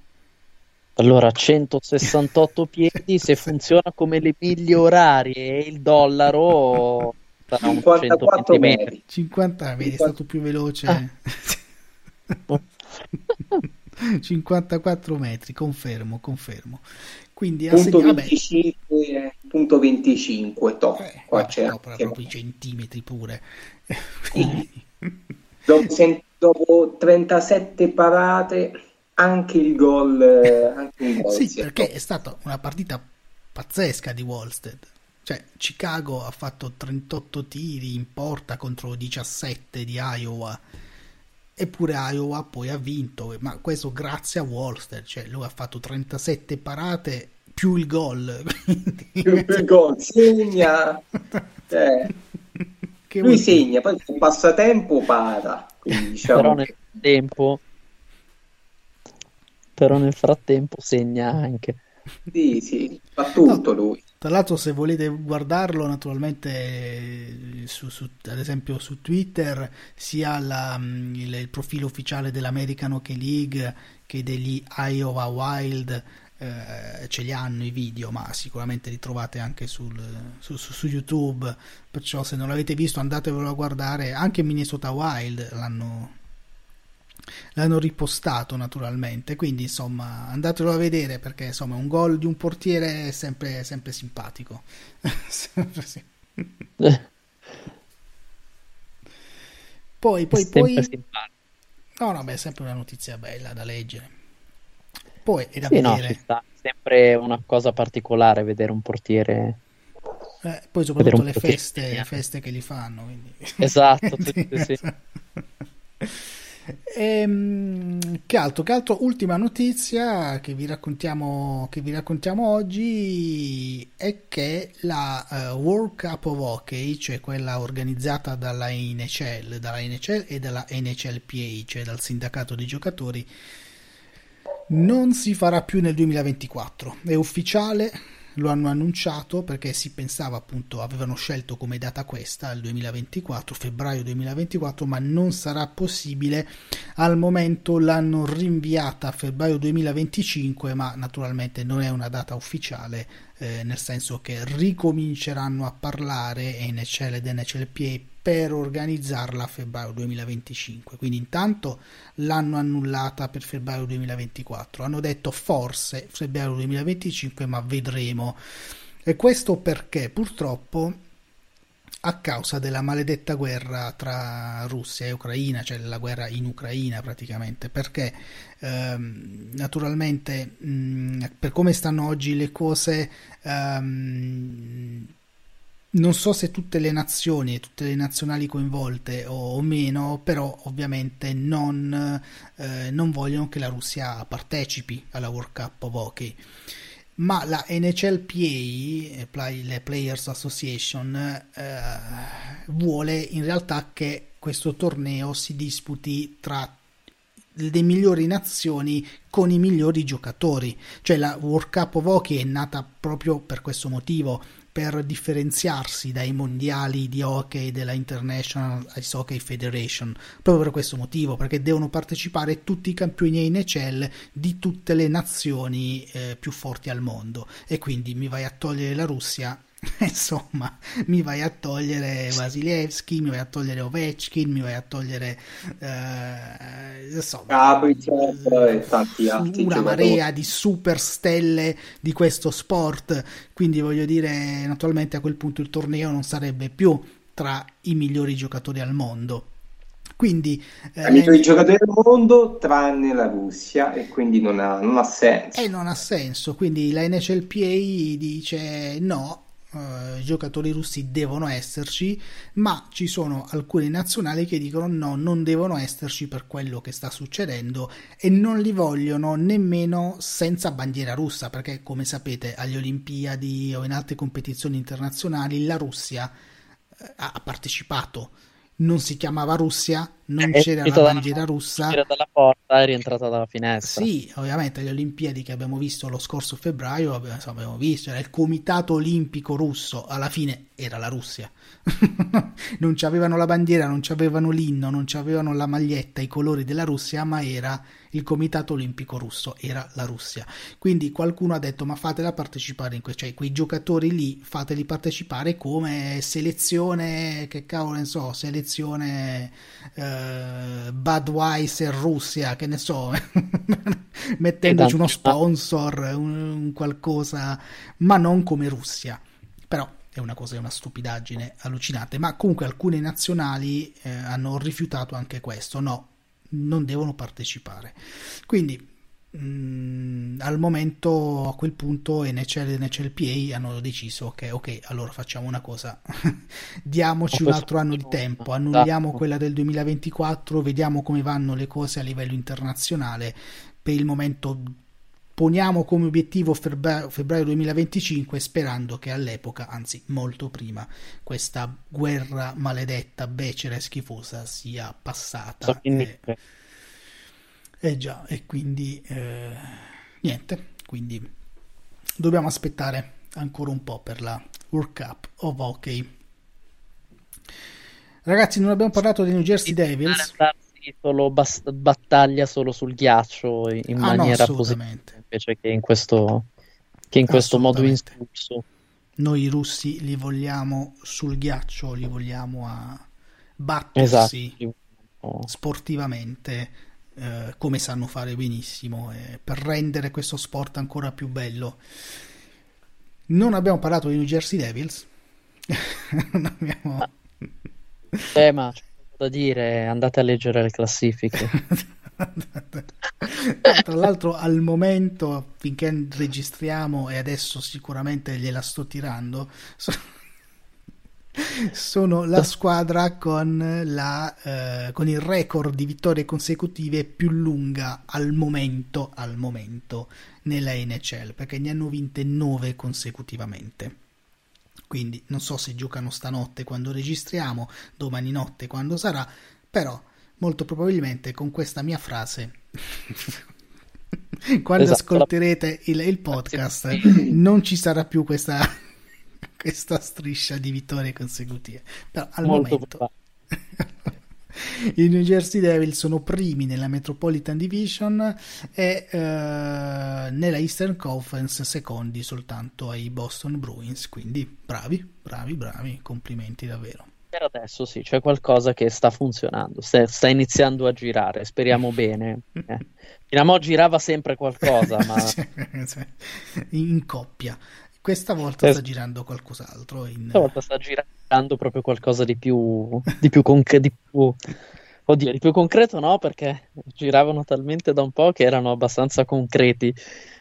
Allora, 168 piedi, se funziona come le miglia orarie e il dollaro, 54 metri. 50 vedi, è stato più veloce. Ah. 54 metri, confermo, confermo. Quindi punto, segnato, 25, punto 25, to, eh, qua c'è no, proprio i centimetri pure. Dopo, dopo 37 parate anche il gol, eh, anche il gol sì, perché è stata una partita pazzesca di Wallstead cioè Chicago ha fatto 38 tiri in porta contro 17 di Iowa eppure Iowa poi ha vinto ma questo grazie a Wallstead cioè lui ha fatto 37 parate più il gol più il gol segna cioè che lui segna, poi il passatempo para. Diciamo però nel frattempo però nel frattempo segna anche. Sì, sì, fa tutto no, lui. Tra l'altro, se volete guardarlo, naturalmente, su, su, ad esempio su Twitter, sia la, il, il, profilo ufficiale dell'American Hockey League che degli Iowa Wild eh, ce li hanno i video, ma sicuramente li trovate anche sul, su, su, su, YouTube. Perciò, se non l'avete visto, andatevelo a guardare. Anche Minnesota Wild l'hanno, l'hanno ripostato naturalmente. Quindi, insomma, andatelo a vedere perché insomma un gol di un portiere è sempre, sempre simpatico. sempre sì. poi, poi, poi. No, no, beh, è sempre una notizia bella da leggere. Poi è da sì, vedere. No, sta sempre una cosa particolare vedere un portiere. Eh, poi soprattutto le feste, le feste, che gli fanno. Quindi... Esatto, sì, sì. Ehm, che altro? Che altro? Ultima notizia che vi raccontiamo, che vi raccontiamo oggi è che la uh, World Cup of Hockey, cioè quella organizzata dalla NHL, dalla NHL e dalla NHLPA, cioè dal sindacato dei giocatori, Non si farà più nel 2024, è ufficiale, lo hanno annunciato perché si pensava appunto, avevano scelto come data questa, il 2024, febbraio 2024, ma non sarà possibile. Al momento l'hanno rinviata a febbraio 2025, ma naturalmente non è una data ufficiale, eh, nel senso che ricominceranno a parlare NHL ed NCLPA per organizzarla a febbraio 2025. Quindi intanto l'hanno annullata per febbraio 2024. Hanno detto forse febbraio 2025, ma vedremo. E questo perché purtroppo a causa della maledetta guerra tra Russia e Ucraina, cioè la guerra in Ucraina praticamente, perché ehm, naturalmente mh, per come stanno oggi le cose ehm, non so se tutte le nazioni e tutte le nazionali coinvolte o, meno, però ovviamente non, eh, non, vogliono che la Russia partecipi alla World Cup of Hockey. Ma la NCLPA, la Players Association, eh, vuole in realtà che questo torneo si disputi tra le migliori nazioni con i migliori giocatori. Cioè la World Cup of Hockey è nata proprio per questo motivo per differenziarsi dai mondiali di hockey della International Ice Hockey Federation, proprio per questo motivo, perché devono partecipare tutti i campioni NHL di tutte le nazioni eh, più forti al mondo. E quindi mi vai a togliere la Russia insomma mi vai a togliere Vasilievski, mi vai a togliere Ovechkin, mi vai a togliere eh, insomma, e tanti altri una marea di super stelle di questo sport. Quindi voglio dire naturalmente a quel punto il torneo non sarebbe più tra i migliori giocatori al mondo. Quindi eh, i migliori giocatori del mondo tranne la Russia e quindi non ha, non ha senso. E non ha senso. Quindi la NCLPA dice no Uh, giocatori russi devono esserci, ma ci sono alcune nazionali che dicono no, non devono esserci per quello che sta succedendo e non li vogliono nemmeno senza bandiera russa, perché come sapete alle Olimpiadi o in altre competizioni internazionali la Russia uh, ha partecipato non si chiamava Russia, non è c'era la bandiera russa. Era dalla porta è rientrata dalla finestra. Sì, ovviamente le Olimpiadi che abbiamo visto lo scorso febbraio, abbiamo visto, era il Comitato Olimpico Russo, alla fine era la Russia. non avevano la bandiera, non avevano l'inno, non avevano la maglietta, i colori della Russia, ma era il Comitato Olimpico Russo, era la Russia. Quindi qualcuno ha detto ma fatela partecipare in questo, cioè quei giocatori lì fateli partecipare come selezione, che cavolo ne so, selezione eh, Budweiser Russia, che ne so, mettendoci uno sponsor, un, un qualcosa, ma non come Russia. Però è una cosa, è una stupidaggine allucinante, ma comunque alcune nazionali eh, hanno rifiutato anche questo, no, non devono partecipare. Quindi mh, mm, al momento a quel punto NHL e NCLPA hanno deciso che ok, allora facciamo una cosa, diamoci un altro anno di tempo, annulliamo quella del 2024, vediamo come vanno le cose a livello internazionale. Per il momento poniamo come obiettivo febbraio, febbraio 2025 sperando che all'epoca, anzi molto prima, questa guerra maledetta, becera e schifosa sia passata. E, eh già, e quindi eh, niente, quindi dobbiamo aspettare ancora un po' per la World Cup of Hockey. Ragazzi, non abbiamo parlato dei New Jersey Devils. Solo bast- battaglia solo sul ghiaccio in ah, maniera no, positiva invece che in questo, che in questo modo insulso. Noi russi li vogliamo sul ghiaccio, li vogliamo a battersi esatto. sportivamente eh, come sanno fare benissimo eh, per rendere questo sport ancora più bello. Non abbiamo parlato dei New Jersey Devils. non abbiamo... Eh, ma c'è da dire, andate a leggere le classifiche. Tra l'altro al momento, finché registriamo e adesso sicuramente gliela sto tirando, sono la squadra con, la, eh, con, il record di vittorie consecutive più lunga al momento, al momento nella NHL, perché ne hanno vinte 9 consecutivamente. Quindi non so se giocano stanotte quando registriamo, domani notte quando sarà, però molto probabilmente con questa mia frase. Quando esatto, ascolterete il, il podcast non ci sarà più questa, questa striscia di vittorie consecutive. Però al Molto momento... I New Jersey Devils sono primi nella Metropolitan Division e uh, nella Eastern Conference secondi soltanto ai Boston Bruins, quindi bravi, bravi, bravi, complimenti davvero. Per adesso sì, c'è qualcosa che sta funzionando, sta, sta iniziando a girare, speriamo bene. Eh. Fino a mo' girava sempre qualcosa, ma... in coppia. Questa volta sta girando qualcos'altro. In... Questa volta sta girando proprio qualcosa di più, di più, conc- di più... Oddio, di più concreto no, perché giravano talmente da un po' che erano abbastanza concreti.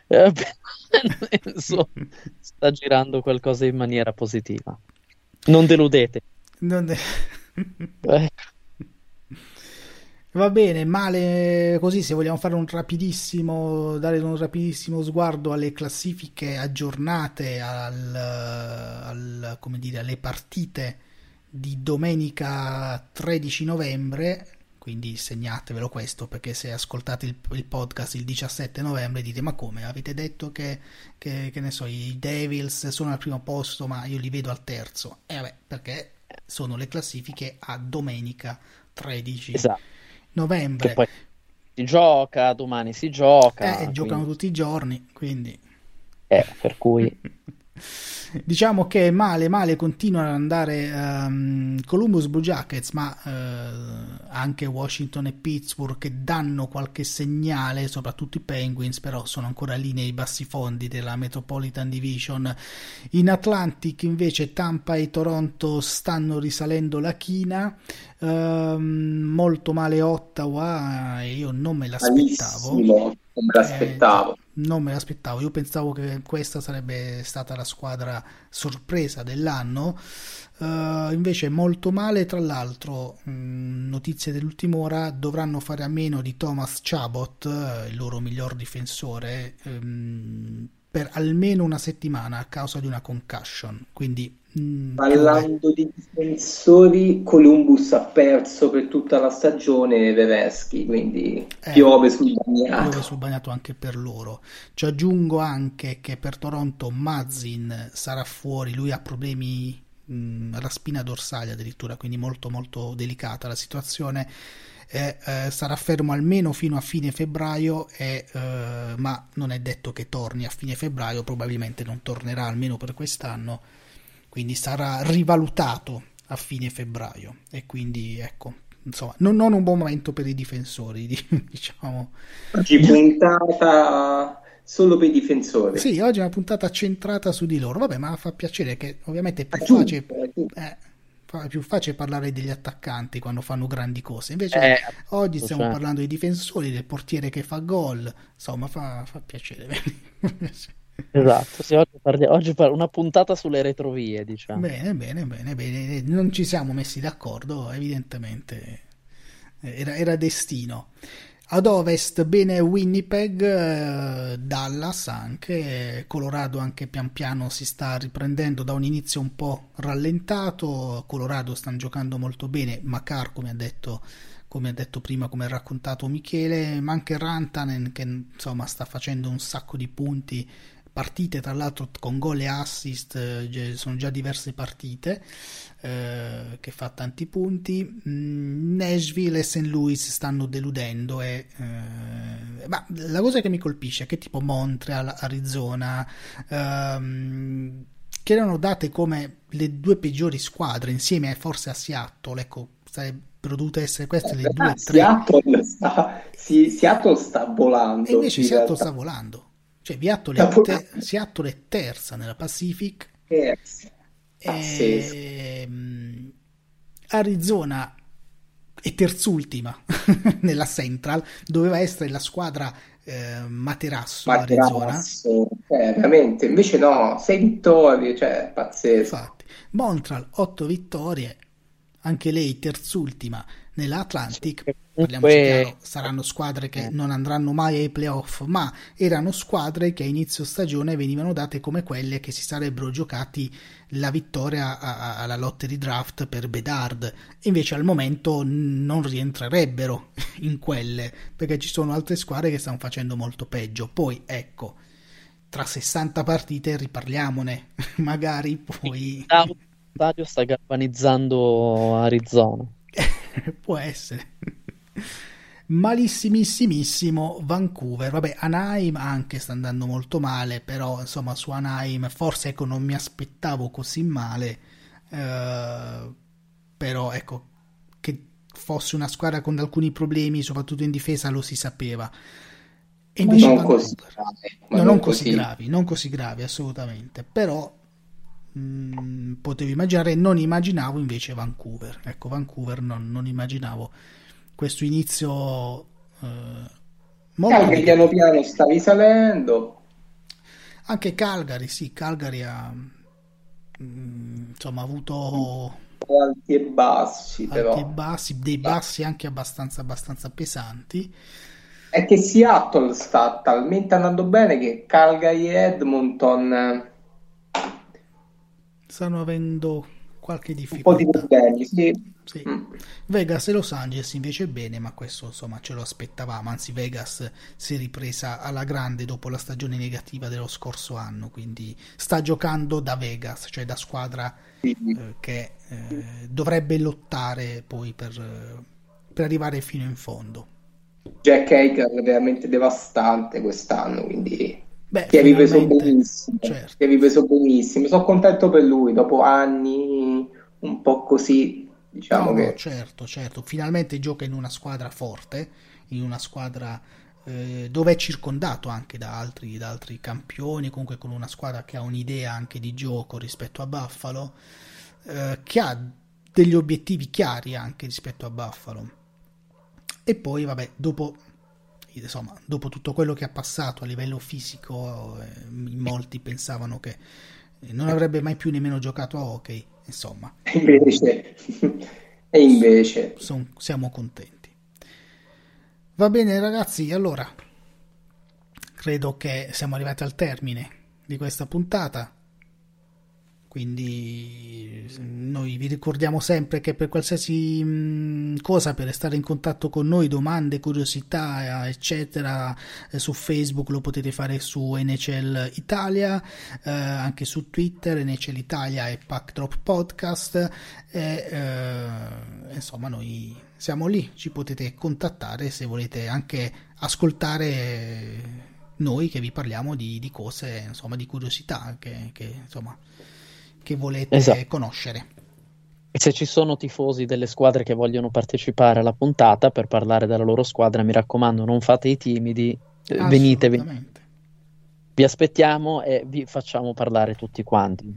Eh, penso sta girando qualcosa in maniera positiva. Non deludete. Non eh. Va bene, male così se vogliamo fare un rapidissimo, dare un rapidissimo sguardo alle classifiche aggiornate, al, al, come dire, alle partite di domenica 13 novembre, quindi segnatevelo questo perché se ascoltate il, il, podcast il 17 novembre dite ma come avete detto che, che, che ne so i Devils sono al primo posto ma io li vedo al terzo e eh vabbè perché sono le classifiche a domenica 13 esatto. novembre. Che poi si gioca, domani si gioca. Eh, quindi... giocano tutti i giorni, quindi... Eh, per cui... diciamo che male male continuano ad andare um, Columbus Blue Jackets ma uh, anche Washington e Pittsburgh che danno qualche segnale soprattutto i Penguins però sono ancora lì nei bassi fondi della Metropolitan Division. In Atlantic invece Tampa e Toronto stanno risalendo la china. Uh, molto male Ottawa io non me l'aspettavo. Malissimo non me l'aspettavo. Eh, non me l'aspettavo, io pensavo che questa sarebbe stata la squadra sorpresa dell'anno. Uh, invece molto male, tra l'altro, mh, mm, notizie dell'ultima ora, dovranno fare a meno di Thomas Chabot, uh, il loro miglior difensore, um, per almeno una settimana a causa di una concussion. Quindi Mm, Parlando di difensori, Columbus ha perso per tutta la stagione Veveschi, quindi eh, piove sul bagnato. Piove sul bagnato anche per loro. Ci aggiungo anche che per Toronto Mazin sarà fuori, lui ha problemi mh, mm, alla spina dorsale addirittura, quindi molto molto delicata la situazione. Eh, eh, sarà fermo almeno fino a fine febbraio, eh, ma non è detto che torni a fine febbraio, probabilmente non tornerà almeno per quest'anno quindi sarà rivalutato a fine febbraio e quindi ecco insomma non, non un buon momento per i difensori diciamo oggi puntata solo per i difensori sì oggi è una puntata centrata su di loro vabbè ma fa piacere che ovviamente è più facile eh, è più facile parlare degli attaccanti quando fanno grandi cose. Invece eh, oggi stiamo cioè. parlando dei difensori, del portiere che fa gol. Insomma, fa, fa piacere. Esatto, sì, oggi, parli- oggi par- una puntata sulle retrovie, diciamo. Bene, bene, bene, bene. Non ci siamo messi d'accordo, evidentemente era, era destino. Ad ovest bene Winnipeg, eh, Dallas anche, Colorado anche pian piano si sta riprendendo da un inizio un po' rallentato, Colorado stanno giocando molto bene, Macar come ha detto, come ha detto prima, come ha raccontato Michele, ma anche Rantanen che insomma sta facendo un sacco di punti partite tra l'altro con gol e assist eh, sono già diverse partite eh, che fa tanti punti. Mm, Nashville e St. Louis stanno deludendo e, eh, ma la cosa che mi colpisce è che tipo Montreal, Arizona ehm, che erano date come le due peggiori squadre insieme forse a Seattle ecco sarebbero dovute essere queste le due o tre. Seattle sta, sì, Seattle sta volando e invece Seattle sta volando cioè Seattle è, te- Seattle è terza nella Pacific. Yes. E... Arizona è terzultima nella Central, doveva essere la squadra eh, Materasso, Materasso eh, veramente, invece no, sei vittorie, cioè pazzesco. Infatti, Montreal 8 vittorie, anche lei terzultima nella Atlantic. Parliamoci chiaro, saranno squadre che non andranno mai ai playoff, ma erano squadre che a inizio stagione venivano date come quelle che si sarebbero giocati la vittoria alla lottery draft per Bedard. Invece al momento non rientrerebbero in quelle, perché ci sono altre squadre che stanno facendo molto peggio. Poi ecco, tra 60 partite riparliamone, magari poi... Stadio sta galvanizzando Arizona. Può essere. Malissimissimissimo Vancouver. Vabbè, Anaheim anche sta andando molto male, però insomma su Anaheim forse ecco non mi aspettavo così male. Uh, però ecco che fosse una squadra con alcuni problemi, soprattutto in difesa, lo si sapeva. E invece non Vancouver, così, no, non così gravi, non così gravi assolutamente, però mh, mm, potevo immaginare, non immaginavo invece Vancouver. Ecco, Vancouver non, non immaginavo questo inizio eh, molto Calgary piano piano sta risalendo. Anche Calgary, sì, Calgary ha mh, mm, insomma avuto alti e bassi, alti però. e bassi, dei bassi anche abbastanza, abbastanza pesanti. È che Seattle sta talmente andando bene che Calgary e Edmonton stanno avendo qualche difficoltà. Un po' di problemi, sì. sì. Mm. Vegas e Los Angeles invece bene, ma questo insomma ce lo aspettavamo, anzi Vegas si è ripresa alla grande dopo la stagione negativa dello scorso anno, quindi sta giocando da Vegas, cioè da squadra sì. eh, che eh, dovrebbe lottare poi per, per arrivare fino in fondo. Jack Hager è veramente devastante quest'anno, quindi Beh, che ha ripreso benissimo, certo. che ha ripreso benissimo. Sono contento per lui dopo anni un po' così. Diciamo no, che... Certo, certo. Finalmente gioca in una squadra forte, in una squadra eh, dove è circondato anche da altri, da altri campioni, comunque con una squadra che ha un'idea anche di gioco rispetto a Buffalo, eh, che ha degli obiettivi chiari anche rispetto a Buffalo. E poi, vabbè, dopo insomma, dopo tutto quello che ha passato a livello fisico, eh, molti pensavano che non avrebbe mai più nemmeno giocato a hockey, insomma. E invece, e invece. Son, siamo contenti. Va bene ragazzi, allora credo che siamo arrivati al termine di questa puntata. Quindi noi vi ricordiamo sempre che per qualsiasi cosa, per restare in contatto con noi, domande, curiosità, eccetera, eh, su Facebook lo potete fare su NHL Italia, eh, anche su Twitter, NHL Italia e Packdrop Podcast. E, eh, insomma, noi siamo lì, ci potete contattare se volete anche ascoltare noi che vi parliamo di, di cose, insomma, di curiosità che, che insomma che volete esatto. conoscere. E se ci sono tifosi delle squadre che vogliono partecipare alla puntata per parlare della loro squadra, mi raccomando, non fate i timidi, eh, venite, venite. Vi aspettiamo e vi facciamo parlare tutti quanti.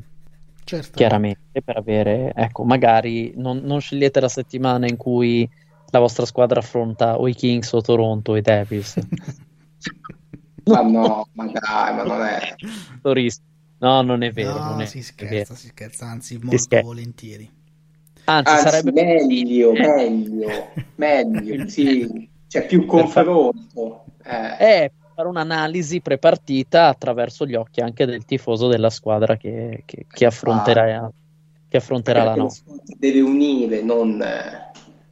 Certo. Chiaramente, per avere, ecco, magari non, non scegliete la settimana in cui la vostra squadra affronta o i Kings o Toronto o i Devils. ma no, ma dai, ma non è. No, non è vero. No, non è, si scherza, è si scherza, anzi molto scherza. volentieri. Anzi, anzi sarebbe... meglio, meglio, meglio, sì, c'è più confronto. Eh. eh, fare un'analisi prepartita attraverso gli occhi anche del tifoso della squadra che, che, che affronterà, ah. che affronterà la nostra. Deve unire, non...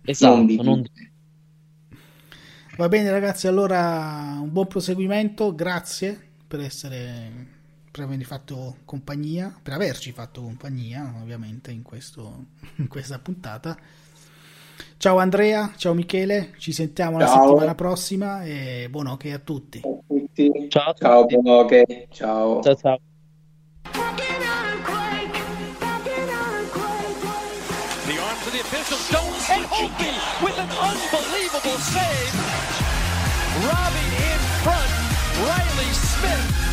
Esatto, non, non... Va bene ragazzi, allora un buon proseguimento, grazie per essere per avermi fatto compagnia, per averci fatto compagnia, ovviamente, in, questo, in questa puntata. Ciao Andrea, ciao Michele, ci sentiamo ciao. la settimana prossima e buon hockey a tutti. Ciao a tutti. Ciao, ciao buon hockey. Ciao. Ciao ciao. with an unbelievable save. Robbie in front, Riley Smith